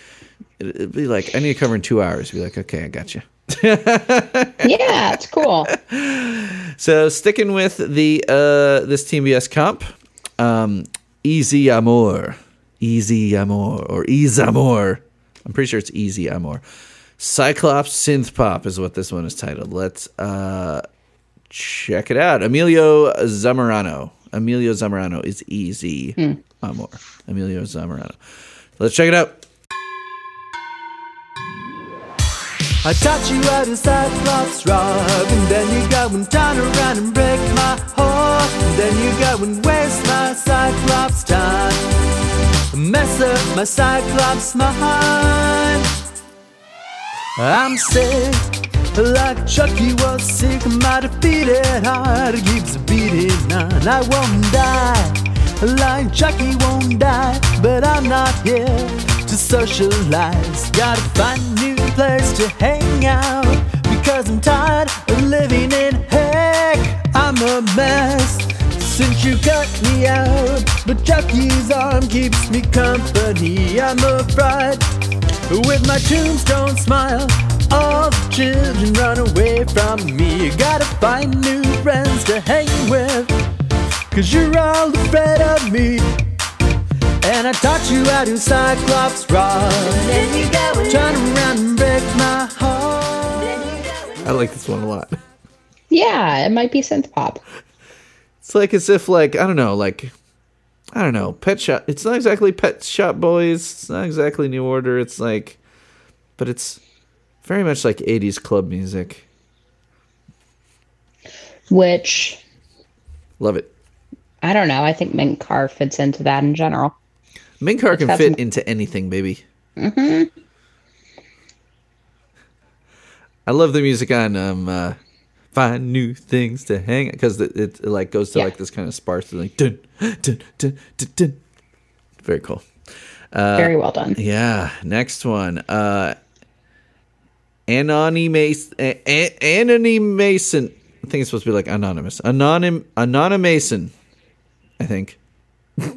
it- it'd be like I need to cover in two hours. Be like, okay, I got you. Yeah, it's cool. So sticking with the uh this Team BS comp, um, Easy Amor, Easy Amor, or Easy Amor. I'm pretty sure it's Easy Amor. Cyclops Synth Pop is what this one is titled. Let's uh check it out. Emilio Zamorano. Emilio Zamorano is Easy Amor. Emilio Zamorano. Let's check it out. I taught you how to Cyclops rock, and then you go and turn around and break my heart, and then you go and waste my Cyclops time, mess up my Cyclops mind. I'm sick, like Chucky was sick. My defeated heart keeps beating on. I won't die, like Chucky won't die, but I'm not here to socialize. Gotta find a new place to hang out because I'm tired of living in heck. I'm a mess since you cut me out, but Chucky's arm keeps me company. I'm a bride with my tombstone smile. All the children run away from me. You gotta find new friends to hang with. Cause you're all afraid of me. And I taught you how to Cyclops rock. Then you go and turn around and break my heart. I like this one a lot. Yeah, it might be synth pop. It's like as if like I don't know, like I don't know, Pet Shop. It's not exactly Pet Shop Boys. It's not exactly New Order. It's like, but it's very much like '80s club music. Which Love it. I don't know. I think Mink Car fits into that in general. Mink Car can fit some- into anything, baby. Mm-hmm. I love the music on um, uh, "Find New Things to Hang" because it, it, it like goes to Yeah. like this kind of sparse like dun dun dun dun dun. Very cool. Very well done. Yeah, next one. Uh Anony Mason A- A- Anony Mason. I think it's supposed to be like anonymous. Anonym Anonymason. I think.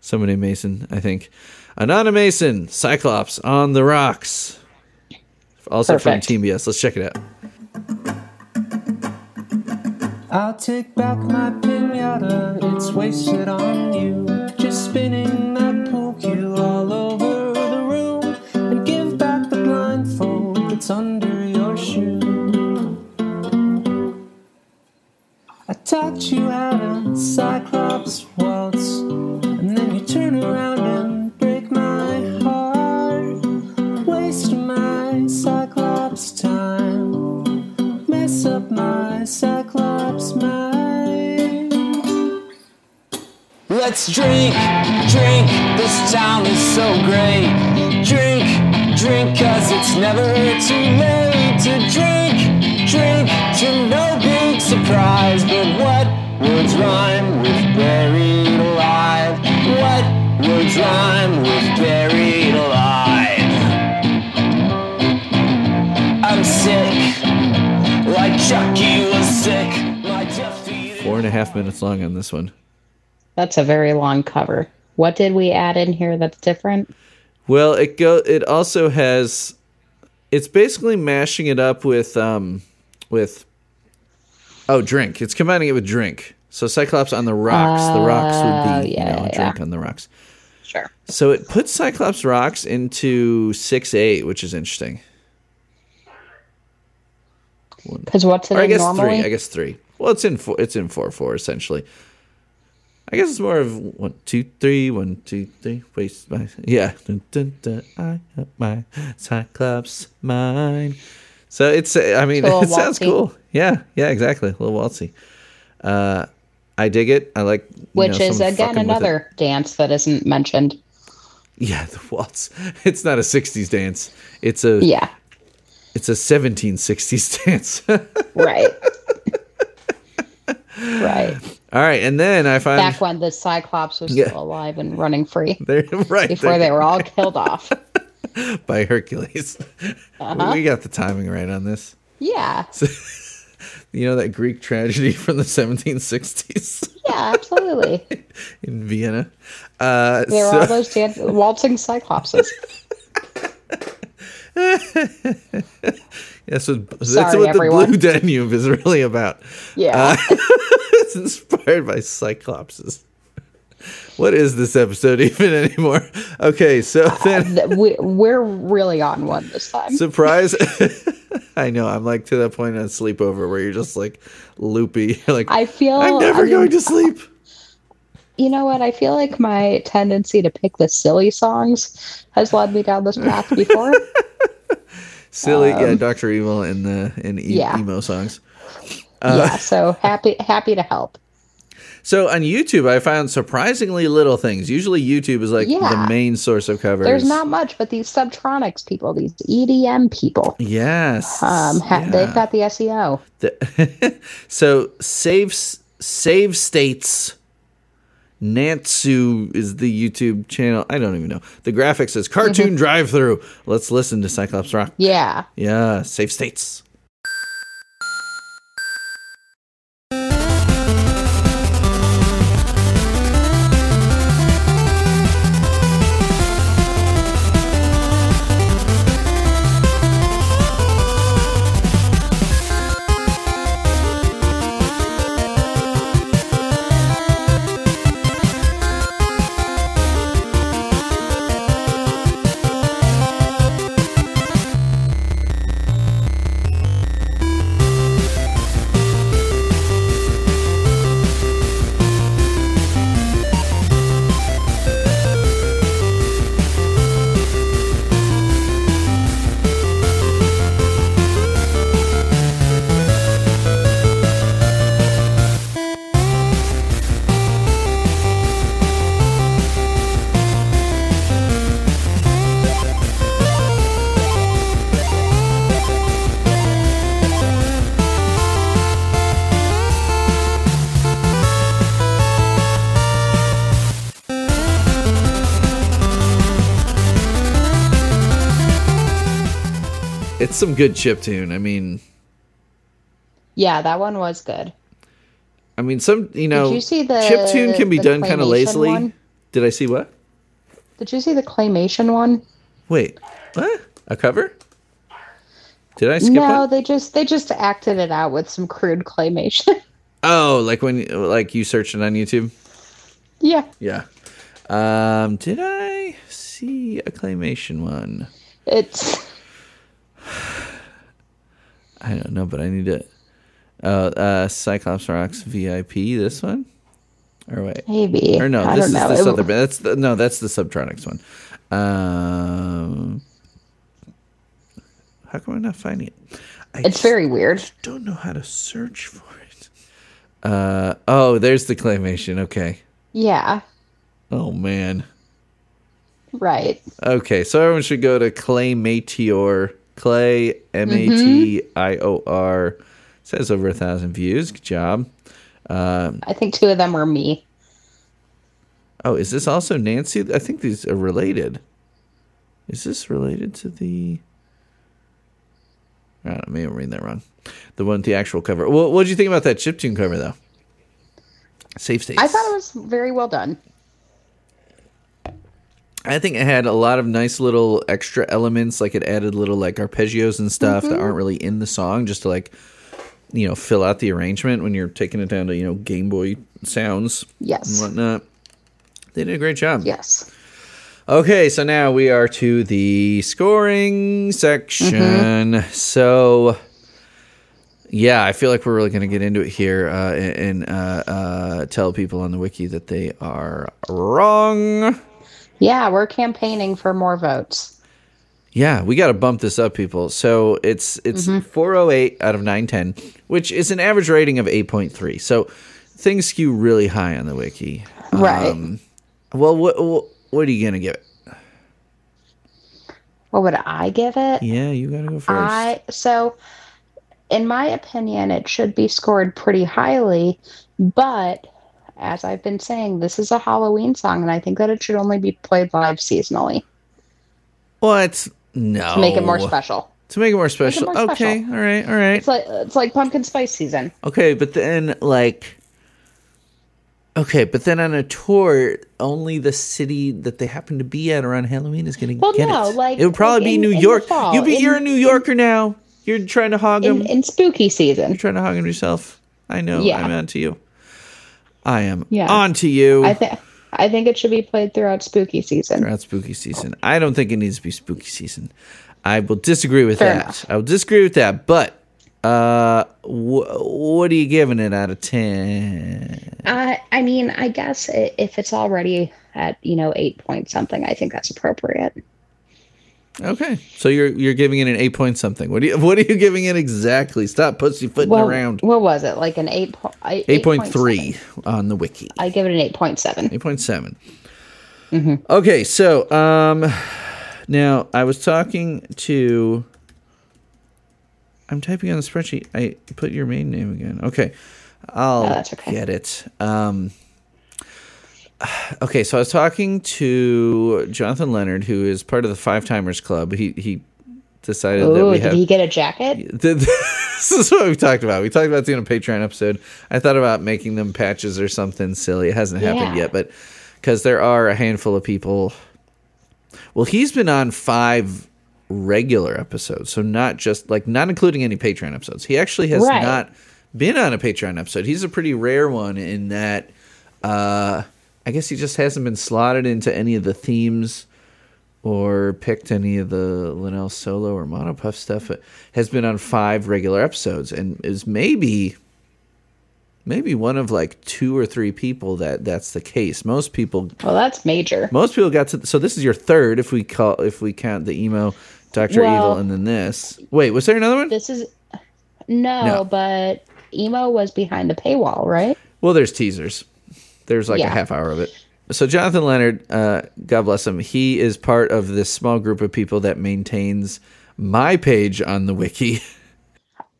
somebody Mason, I think. Anonymason, Cyclops on the rocks. Also Perfect. from Team BS. Let's check it out. I'll take back my pinata, it's wasted on you. Just spinning that pool cue all over the room. And give back the blindfold that's under your shoe. I taught you how to Cyclops waltz. Cyclops mind. Let's drink, drink, this town is so great. Drink, drink, cause it's never too late to drink, drink, to no big surprise. But what words rhyme with buried alive? What words rhyme with buried alive? Chucky was sick. Four and a half minutes long on this one. That's a very long cover. What did we add in here that's different? Well, it go. It also has. It's basically mashing it up with um, with. Oh, drink. It's combining it with drink. So Cyclops on the rocks. the rocks would be Oh, yeah, you know, yeah, drink on the rocks. Sure. So it puts Cyclops rocks into six eight, which is interesting. Because what's it Or I guess normally? three. I guess three. Well, it's in four. It's in four four essentially. I guess it's more of one two three one two three. Waste my yeah. Dun, dun, dun, I have my Cyclops mine. So it's. I mean, it sounds cool. Yeah, yeah, exactly. A little waltzy. Uh, I dig it. I like. you Which know, is again fucking with it. another dance that isn't mentioned. Yeah, the waltz. It's not a '60s dance. It's a. Yeah. It's a 1760s dance. Right. right. All right, and then I find Back when the Cyclops was Yeah. still alive and running free. they're right Before there they were all killed off. by Hercules. Uh-huh. We got the timing right on this. Yeah. You know that Greek tragedy from the 1760s Yeah, absolutely. in Vienna. Uh, There were so- all those dan- waltzing Cyclopses. yeah, so that's Sorry, what everyone. the Blue Danube is really about. Yeah. Uh, it's inspired by Cyclopses. What is this episode even anymore? Okay, so uh, then Th- we, we're really on one this time. surprise. I know I'm like to that point on sleepover where you're just like loopy. You're like I feel I'm never I mean, going to sleep. You know what? I feel like my tendency to pick the silly songs has led me down this path before. Silly, yeah, Doctor Evil and the and e- Um, yeah. emo songs. yeah, so happy happy to help. So on YouTube, I found surprisingly little things. Usually, YouTube is like the main source of covers. There's not much, but these Subtronics people, these EDM people, Yes. um, ha- yeah. they've got the SEO. The- so save save states. Nantsu is the YouTube channel. I don't even know. The graphic says cartoon Mm-hmm. drive through. Let's listen to Cyclops Rock. Yeah, Yeah, Safe states. Some good chip tune. I mean, yeah, that one was good. I mean, some you know, Did you see the- chip tune can be done kind of lazily. one? Did I see what? Did you see the claymation one? Wait, what? A cover? Did I skip no, they just they just acted it out with some crude claymation. Oh, like when like you searched it on YouTube. yeah, Yeah. Um, did I see a claymation one? it's I don't know, but I need to. Oh, uh, Cyclops Rocks VIP. This one, or wait, maybe or no, I this is know. this It- other. band. That's the no, that's the Subtronics one. Um, how come I'm not finding it? I it's very weird. don't know how to search for it. Uh oh, there's the claymation. Okay. Yeah, Oh man. right. Okay, so everyone should go to Clay Matior. Clay M A T mm-hmm. I O R. Says over a thousand views. Good job. Uh, I think two of them were me. Oh, is this also Nancy? I think these are related. Is this related to the? I don't know, maybe I'm reading that wrong. The one with the actual cover. What What did you think about that chiptune cover, though? Safe states. I thought it was very well done. I think it had a lot of nice little extra elements, like it added little like arpeggios and stuff that aren't really in the song, just to like you know fill out the arrangement when you're taking it down to you know Game Boy sounds yes, and whatnot. They did a great job. Yes. Okay, so now we are to the scoring section. Mm-hmm. So, yeah, I feel like we're really going to get into it here uh, and uh, uh, tell people on the wiki that they are wrong. Yeah, we're campaigning for more votes. Yeah, we got to bump this up, people. So it's it's 408 out of 910, which is an average rating of 8.3. So things skew really high on the wiki. Right. Um, well, what, what what are you gonna give it? What would I give it? Yeah, you gotta go first. I so in my opinion it should be scored pretty highly, but as I've been saying, this is a Halloween song and I think that it should only be played live seasonally What? No. to make it more special. To make it more special. more okay. special. All right. All right. It's like it's like pumpkin spice season. Okay, but then like. Okay, but then on a tour, only the city that they happen to be at around Halloween is going to Well, get no, it. like- it would probably like be New York. you be in- you're a New Yorker now. You're trying to hog them. In, in spooky season. You're trying to hog them yourself. I know. Yeah. I'm on to you. I am Yeah. on to you. I think I think it should be played throughout spooky season. throughout spooky season. I don't think it needs to be spooky season. I will disagree with Fair that. enough. I will disagree with that. But uh, wh- what are you giving it out of ten? I I mean, I guess if it's already at you know eight point something, I think that's appropriate. Okay, so you're you're giving it an eight point something. What do you what are you giving it exactly? Stop pussyfooting Well, around. what was it? Like an eight point Eight point three on the wiki. I give it an eight point seven. Eight point seven. Mm-hmm. Okay, so um, now I was talking to. I'm typing on the spreadsheet. I put your main name again. Okay, I'll No, that's okay. get it. Um, okay, so I was talking to Jonathan Leonard, who is part of the Five Timers Club. He he decided that we did have. he get a jacket? this is what we talked about. We talked about doing a Patreon episode. I thought about making them patches or something silly. It hasn't happened Yeah. yet, but because there are a handful of people. Well, he's been on five regular episodes, so not just like not including any Patreon episodes. He actually has Right. not been on a Patreon episode. He's a pretty rare one in that. Uh, I guess he just hasn't been slotted into any of the themes or picked any of the Linnell solo or Mono Puff stuff. It has been on five regular episodes and is maybe maybe one of like two or three people that that's the case. Most people Well, that's major. most people got to so this is your third if we call if we count the emo Doctor Well- Evil and then this. Wait, was there another one? This is no, No. but emo was behind the paywall, right? Well, there's teasers. There's like a half hour of it. So Jonathan Leonard, uh, God bless him, he is part of this small group of people that maintains my page on the wiki.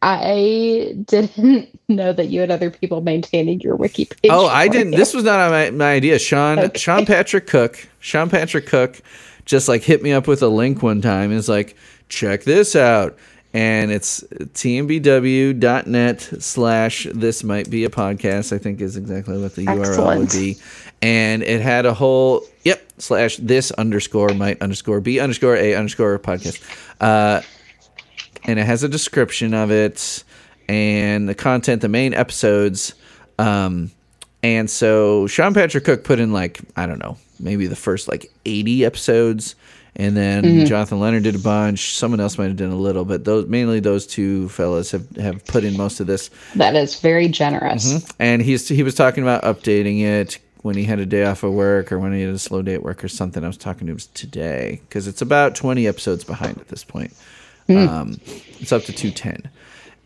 I didn't know that you had other people maintaining your wiki page. Oh, I didn't. you. This was not my, my idea. Sean Okay. Sean Patrick Cook. Sean Patrick Cook just like hit me up with a link one time and is like, check this out. And it's tmbw.net slash this might be a podcast, I think is exactly what the URL would be. And it had a whole yep, slash this underscore might underscore be underscore a underscore podcast. Uh and it has a description of it and the content, the main episodes. Um, and so Sean Patrick Cook put in like I don't know, maybe the first like eighty episodes, and then Jonathan Leonard did a bunch. Someone else might have done a little, but those mainly those two fellas have have put in most of this. That is very generous. Mm-hmm. And he's he was talking about updating it when he had a day off of work or when he had a slow day at work or something. I was talking to him today because it's about twenty episodes behind at this point. Um, it's up to two ten.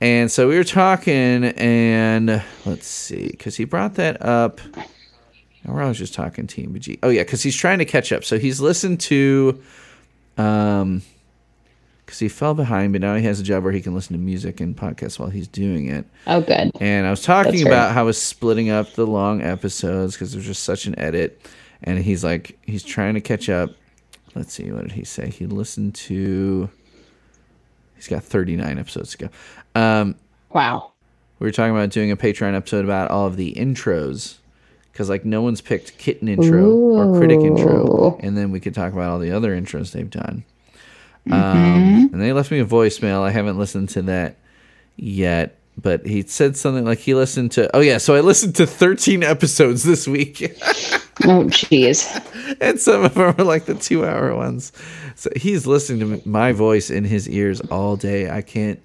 And so we were talking, and let's see, because he brought that up. And we're always just talking TMBG. Oh yeah, because he's trying to catch up. So he's listened to, um, because he fell behind, but now he has a job where he can listen to music and podcasts while he's doing it. Oh, good. And I was talking That's about right. how I was splitting up the long episodes because there's just such an edit. And he's like, he's trying to catch up. Let's see, what did he say? He listened to. He's got 39 episodes to go. Um, Wow. we were talking about doing a Patreon episode about all of the intros because like no one's picked kitten intro or critic intro, and then we could talk about all the other intros they've done. Mm-hmm. Um, and they left me a voicemail. I haven't listened to that yet. but he said something like he listened to. Oh yeah, so I listened to 13 episodes this week, Oh, jeez. and some of them are like the two-hour ones. So he's listening to my voice in his ears all day. I can't.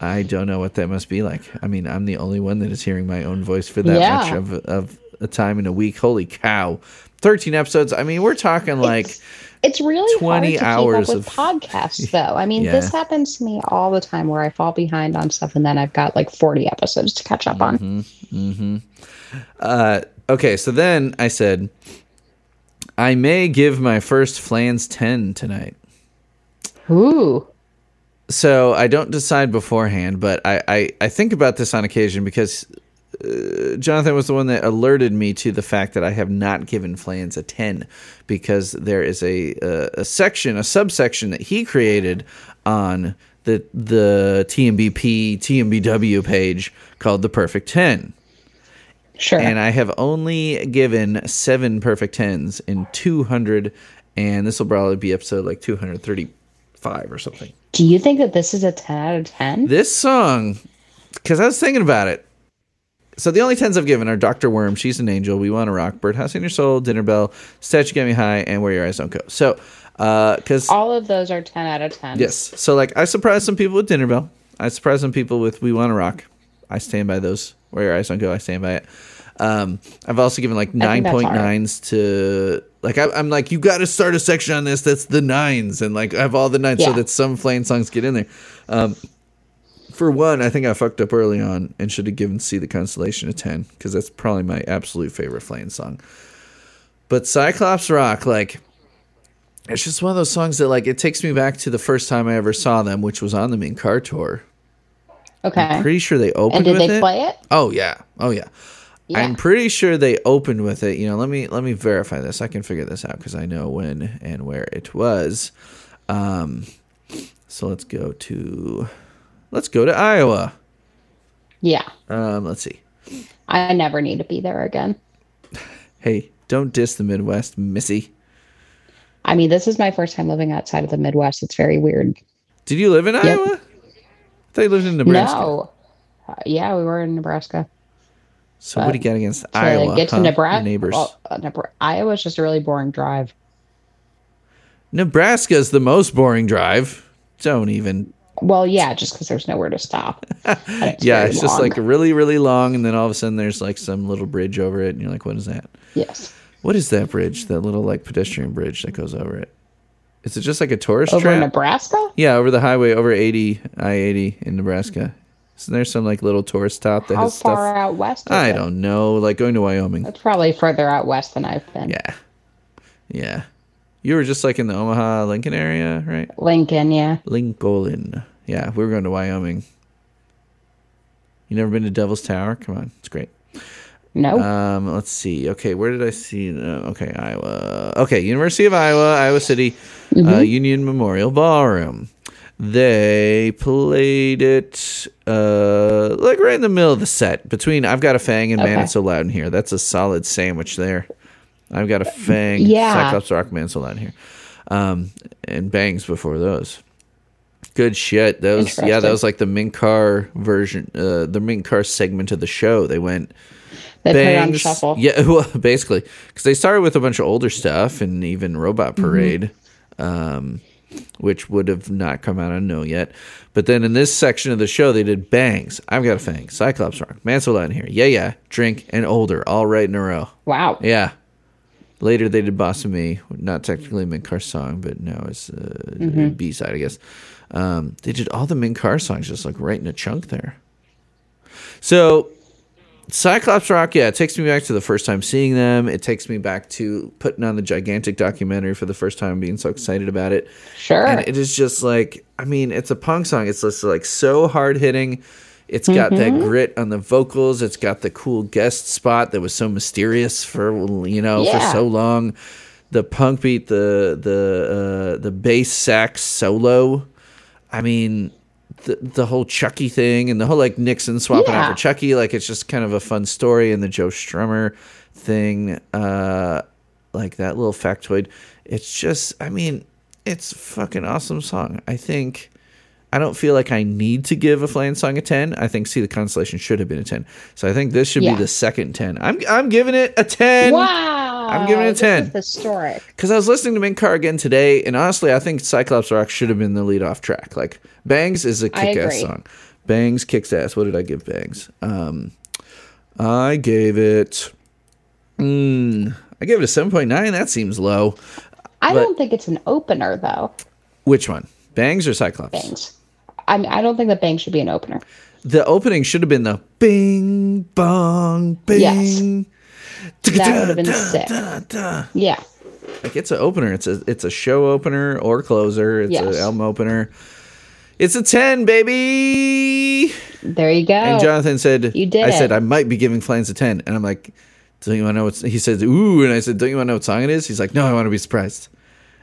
I don't know what that must be like. I mean, I'm the only one that is hearing my own voice for that Yeah. much of of a time in a week. Holy cow! 13 episodes. I mean, we're talking like. It's, it's really 20 hard to hours keep up with of- podcasts, though. I mean, Yeah. this happens to me all the time where I fall behind on stuff and then I've got like 40 episodes to catch up Mm-hmm. on. Uh, okay, so then I said, I may give my first Flans 10 tonight. Ooh. So I don't decide beforehand, but I, I, I think about this on occasion because uh, Jonathan was the one that alerted me to the fact that I have not given Flans a 10 because there is a, a, a section, a subsection that he created on the, the TMBP, TMBW page called the Perfect 10. Sure. and I have only given seven perfect tens in 200, and this will probably be episode like 235 or something. Do you think that this is a 10 out of 10? This song, because I was thinking about it. So the only tens I've given are Dr. Worm, She's an Angel, We Want to Rock, Birdhouse in Your Soul, Dinner Bell, Statue Got Me High, and Where Your Eyes Don't Go. So, because All of those are 10 out of 10. Yes. So like I surprised some people with Dinner Bell. I surprised some people with We Want to Rock. I stand by those. Where your eyes don't go, I stand by it. Um, I've also given like nine point nines to like I, I'm like you got to start a section on this that's the nines and like I have all the nines so that some Flan songs get in there. Um, for one, I think I fucked up early on and should have given "See the Constellation" a ten because that's probably my absolute favorite Flan song. But Cyclops Rock, like it's just one of those songs that like it takes me back to the first time I ever saw them, which was on the Mink Car tour. Okay. Pretty sure they opened and did with they it. play it? Oh yeah, oh yeah. Yeah. I'm pretty sure they opened with it. You know, let me let me verify this. I can figure this out because I know when and where it was. Um, so let's go to let's go to Iowa. Yeah. Um, let's see. I never need to be there again. Hey, don't diss the Midwest, Missy. I mean, this is my first time living outside of the Midwest. It's very weird. Did you live in Iowa? I thought you lived in Nebraska. No. Uh, yeah, we were in Nebraska. So what do you got against To Iowa? get to huh? Nebraska, neighbors. well, uh, Iowa's just a really boring drive. Nebraska's the most boring drive. Don't even. Well, yeah, just because there's nowhere to stop. It's yeah, it's just like really, really long, and then all of a sudden there's like some little bridge over it, and you're like, what is that? yes, What is that bridge? That little like pedestrian bridge that goes over it? Is it just like a tourist over in trap? Nebraska. yeah, over the highway, over 80, I 80 in Nebraska. Isn't there some like little tourist stop that How has far stuff? out west? I it? don't know. Like going to Wyoming. It's probably further out west than I've been. Yeah. Yeah. You were just like in the Omaha, Lincoln area, right? Lincoln, yeah. Lincoln. Yeah, we were going to Wyoming. You never been to Devil's Tower? Come on, it's great. No. Um, let's see. Okay, where did I see? Uh, okay, Iowa. Okay, University of Iowa, Iowa City, uh, Union Memorial Ballroom. They played it uh, like right in the middle of the set between "I've Got a Fang" and "Man It's So Loud in Here." That's a solid sandwich there. I've got a fang, Yeah. Cyclops Rock, Man So Loud in Here, um, and bangs before those. Good shit. That was yeah. That was like the Mink Car version, uh, the Mink Car segment of the show. They went they put it on bangs. shuffle. Yeah, well, basically, because they started with a bunch of older stuff and even Robot Mm-hmm. Parade, um, which would have not come out on No yet. But then in this section of the show, they did bangs. I've got a fang. Cyclops Rock. Mansell in here. Yeah, yeah. Drink and older, all right in a row. Wow. Yeah. Later they did Boss of Me, not technically a Mink Car song, but now it's a Mm-hmm. B side, I guess. Um, they did all the Mink Car songs just like right in a chunk there. So Cyclops Rock, yeah, it takes me back to the first time seeing them. It takes me back to putting on the gigantic documentary for the first time, being so excited about it. Sure. And it is just like, I mean, it's a punk song. It's just like so hard hitting. It's got that Mm-hmm. grit on the vocals. It's got the cool guest spot that was so mysterious for you know for so long. The punk beat, the the uh, the bass sax solo. I mean, the the whole Chucky thing and the whole like Nixon swapping out for Chucky. Like it's just kind of a fun story. And the Joe Strummer thing, uh, like that little factoid. It's just, I mean, it's fucking awesome song. I think I don't feel like I need to give a Flan song a 10. I think See the Constellation should have been a 10. So I think this should Yeah. be the second 10. I'm I'm giving it a 10. wow. I'm giving it a 10. is historic. Because I was listening to Mink Car again today, and honestly, I think Cyclops Rock should have been the lead off track. Like, Bangs is a kick ass song. Bangs kicks ass. What did I give Bangs? Um, I gave it. Mm, I gave it a 7.9. That seems low. I But- don't think it's an opener though. Which one? Bangs or Cyclops? Bangs. I mean, I don't think that Bangs should be an opener. The opening should have been the bing, bong, bing. That would have been sick. Yeah. Like it's an opener. It's a it's a show opener or closer. It's Yes. an album opener. It's a ten, baby. There you go. And Jonathan said, You did I said. I might be giving Flans a ten, and I'm like, don't you want to know what? He said, ooh, and I said, don't you want to know what song it is? He's like, no, I want to be surprised.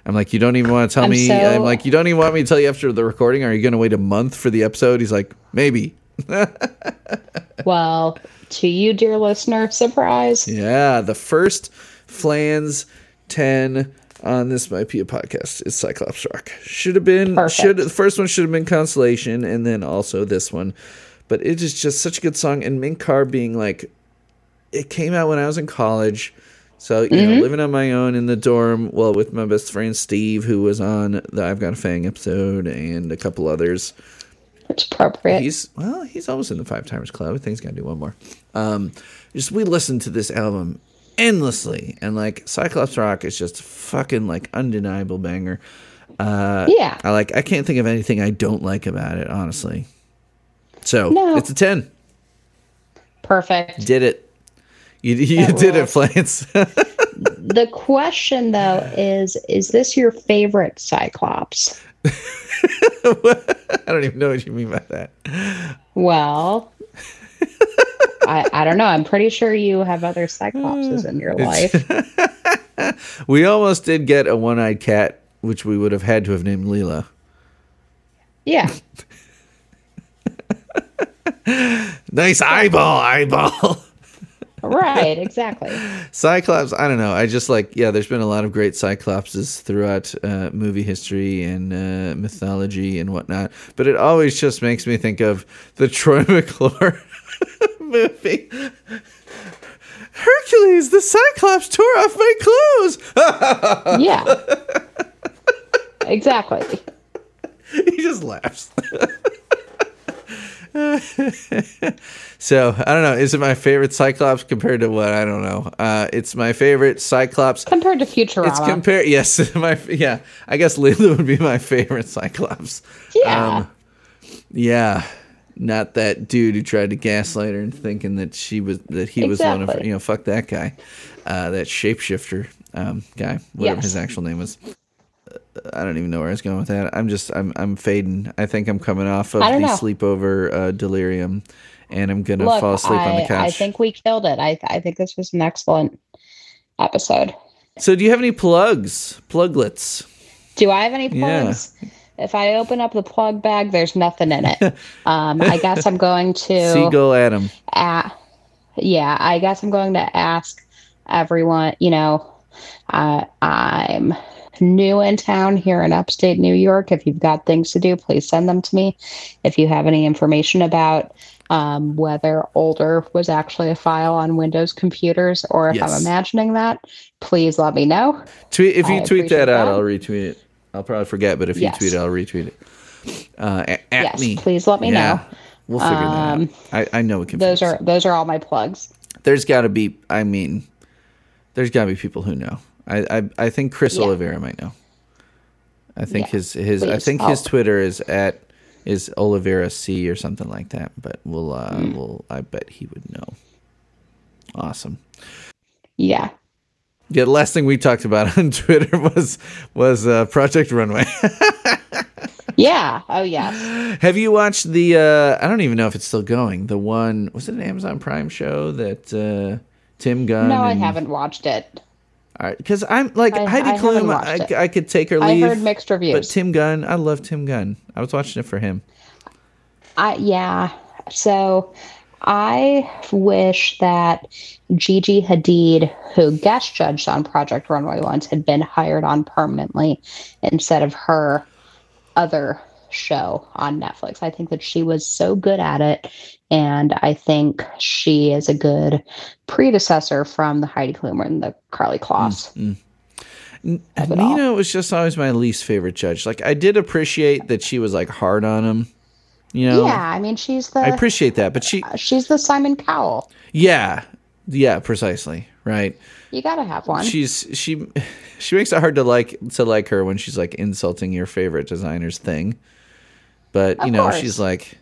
I'm like, you don't even want to tell I'm me. so- I'm like, you don't even want me to tell you after the recording. Are you going to wait a month for the episode? He's like, maybe. Well, to you, dear listener, surprise. Yeah, the first Flans 10 on this might be a podcast is Cyclops Rock. Should have been Perfect. should the first one should have been Constellation and then also this one. But it is just such a good song and Mink Car being like it came out when I was in college. So, you Mm-hmm. know, living on my own in the dorm, well, with my best friend Steve, who was on the I've Got a Fang episode, and a couple others. It's appropriate. He's well, he's almost in the Five Timers Club. I think he's got to do one more. Um, just we listened to this album endlessly, and like Cyclops Rock is just fucking like undeniable banger. Uh, yeah. I like. I can't think of anything I don't like about it, honestly. So No. it's a ten. Perfect. Did it? You you That did it, rules. Flans. The question though is is this your favorite Cyclops? I don't even know what you mean by that. Well, I I don't know. I'm pretty sure you have other Cyclopses in your life. We almost did get a one-eyed cat, which we would have had to have named Leela. Yeah. Nice eyeball, eyeball. Right, exactly. Cyclops, I don't know. I just like, yeah, there's been a lot of great Cyclopses throughout uh, movie history and uh, mythology and whatnot. But it always just makes me think of the Troy McClure movie. Hercules, the Cyclops tore off my clothes. Yeah. Exactly. he just laughs. so I don't know. Is it my favorite Cyclops compared to what? I don't know. Uh, it's my favorite Cyclops. Compared to Futurama. It's compared. Yes, my yeah. I guess Leela would be my favorite Cyclops. yeah. Um, yeah, not that dude who tried to gaslight her and thinking that she was that he was one of her. You know, fuck that guy. Uh, that shapeshifter um, guy, whatever Yes. his actual name was. I don't even know where I was going with that. I'm just I'm I'm fading. I think I'm coming off of the know. sleepover uh, delirium, and I'm gonna Look, fall asleep I, on the couch. I think we killed it. I I think this was an excellent episode. so, do you have any plugs, pluglets? Do I have any Yeah. plugs? If I open up the plug bag, there's nothing in it. Um, I guess I'm going to. Seagull Adam. a- yeah, I guess I'm going to ask everyone, you know, uh, I'm new in town here in upstate New York. If you've got things to do, please send them to me. If you have any information about um, whether older was actually a file on Windows computers or if Yes. I'm imagining that, please let me know. Tweet if you I tweet that out, that. I'll retweet it. I'll probably forget, but if Yes. you tweet it, I'll retweet it. Uh, a- at Yes, me. please let me know. We'll figure Um, that out. I, I know it can. Those are those are all my plugs. There's got to be. I mean, there's got to be people who know. I I, I think Chris Yeah. Oliveira might know. I think Yeah, his his I please. think his Twitter is at is Oliveira C or something like that. But we'll uh Hmm. we'll I bet he would know. Awesome. Yeah. Yeah, the last thing we talked about on Twitter was was uh, Project Runway. Yeah. Oh yeah. Have you watched the? Uh, I don't even know if it's still going. The one was it an Amazon Prime show that uh, Tim Gunn? No, I haven't watched it. All right, because I'm like I- I Heidi haven't Klum. I. I could take her leave. I heard mixed reviews. But Tim Gunn, I love Tim Gunn. I was watching it for him. I yeah. So I wish that Gigi Hadid, who guest judged on Project Runway once, had been hired on permanently instead of her other show on Netflix. I think that she was so good at it. And I think she is a good predecessor from the Heidi Klum and the Karlie Kloss. Mm, mm. of all. Nina was just always my least favorite judge. Like I did appreciate that she was like hard on him. You know, Yeah, I mean she's the I appreciate that, but she, uh, she's the Simon Cowell. yeah, yeah, precisely, right. You gotta have one. She's she she makes it hard to like to like her when she's like insulting your favorite designer's thing. But you know, course. she's like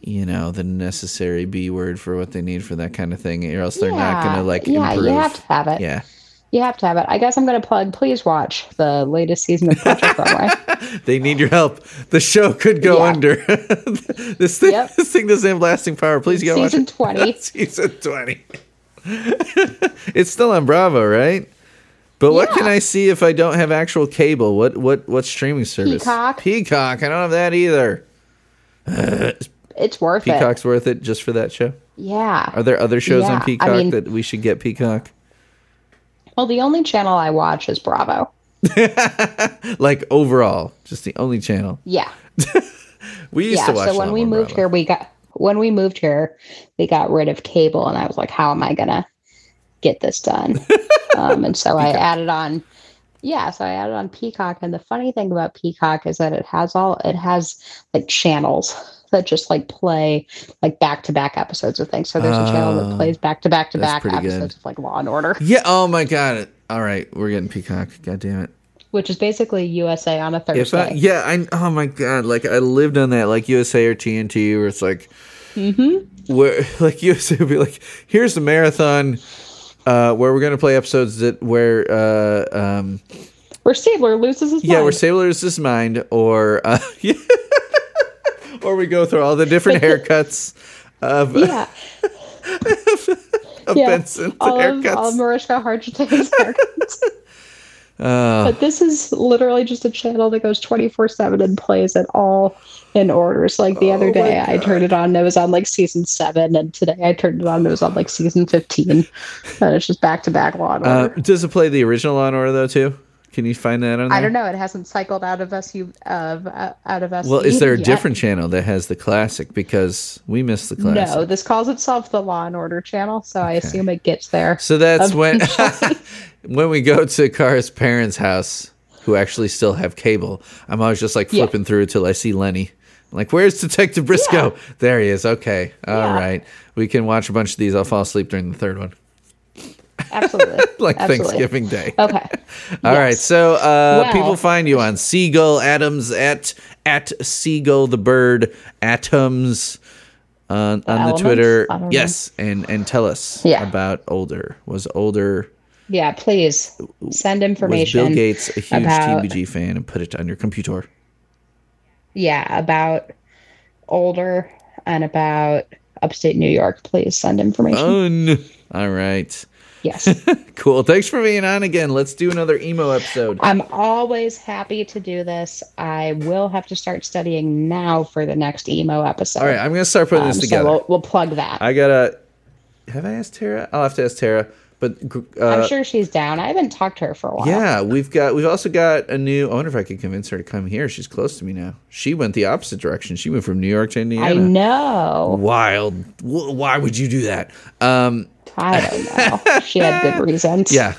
you know, the necessary B word for what they need for that kind of thing, or else they're not gonna like yeah, improve. you have to have it. Yeah. You have to have it. I guess I'm gonna plug. Please watch the latest season of Project Runway. They need your help. The show could go Yeah. under. this thing Yep. this thing doesn't have lasting power. Please go Season watch it. 20. Season twenty. it's still on Bravo, right? But what can I see if I don't have actual cable? What what what streaming service? Peacock. Peacock. I don't have that either. It's worth it. Peacock's worth it just for that show. Yeah. Are there other shows Yeah, on I Peacock mean- that we should get Peacock? Well, the only channel I watch is Bravo. Like overall, just the only channel. Yeah. We used yeah. to watch. So when we moved Bravo. here, we got when we moved here, we got rid of cable, and I was like, "How am I gonna get this done?" um, and so I added on. Yeah, so I added on Peacock, and the funny thing about Peacock is that it has all it has like channels that just like play like back to back episodes of things. So there's a channel Oh, that plays back to back to back pretty good. episodes of like Law and Order, Yeah. Oh my god. All right, we're getting Peacock. God damn it. which is basically USA on a Thursday. I, yeah, I oh my god, like I lived on that, like USA or TNT, where it's like, Mm-hmm. where like USA would be like, here's the marathon, uh, where we're gonna play episodes that where, uh, um, Where Stabler loses his yeah, mind. where Stabler loses his mind, or uh, yeah, or we go through all the different haircuts of yeah. of yeah. Benson's all of, all of Mariska Hargitay's haircuts. Uh, but this is literally just a channel that goes 24 7 and plays it all in orders. Like the other Oh my day, I turned it on, and it was on like season 7, and today I turned it on, and it was on like season 15. and it's just back to back Law and uh, Order. does it play the original Law and Order though too? Can you find that on there? I don't know. It hasn't cycled out of SVU of uh, out of us. Well, is there a yet. different channel that has the classic? Because we missed the classic. No, this calls itself the Law and Order channel, so I assume it gets there. So that's when when we go to Car's parents' house, who actually still have cable. I'm always just like Yeah. flipping through till I see Lenny. I'm like, where's Detective Briscoe? There he is. Okay, all right. Yeah. We can watch a bunch of these. I'll fall asleep during the third one, Absolutely. like Absolutely. Thanksgiving Day. Okay. All right. Yes. So uh, Well- people find you on Seagull Adams at at Seagull the Bird Atoms on on the Twitter. Don't know. Yes, and and tell us Yeah. about older. Was older Yeah, please send was information. Bill Gates a huge about- TBG fan and put it on your computer? Yeah, about older and about upstate New York. Please send information. Fun. All right. Yes. Cool. Thanks for being on again. Let's do another emo episode. I'm always happy to do this. I will have to start studying now for the next emo episode. All right, I'm gonna start putting Um, this so together. we'll, we'll plug that. I gotta. Have I asked Tara? I'll have to ask Tara. But uh, I'm sure she's down. I haven't talked to her for a while. Yeah, we've got we've also got a new. I wonder if I could convince her to come here. She's close to me now. She went the opposite direction. She went from New York to Indiana. I know. Wild. Why would you do that? Um, I don't know. She had good reasons. yeah.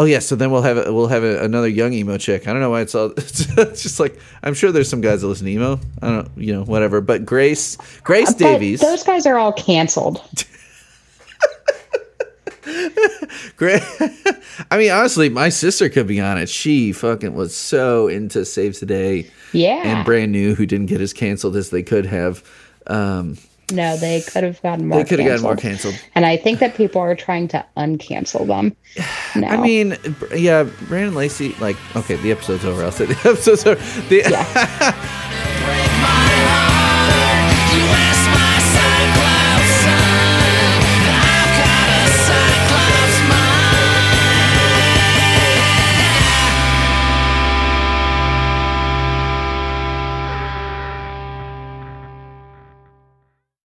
Oh yeah. So then we'll have a, we'll have a, another young emo chick. I don't know why it's all. It's just like I'm sure there's some guys that listen to emo. I don't you know whatever. But Grace Grace But Davies. those guys are all canceled. Great. I mean, honestly, my sister could be on it. She fucking was so into Saves the Day Yeah. and brand new, who didn't get as canceled as they could have. Um, no, they could have gotten more. they could have gotten more canceled. And I think that people are trying to uncancel them. Now. I mean, yeah, Brandon Lacey. Like, okay, the episode's over. I'll say the episode's over. The, yeah.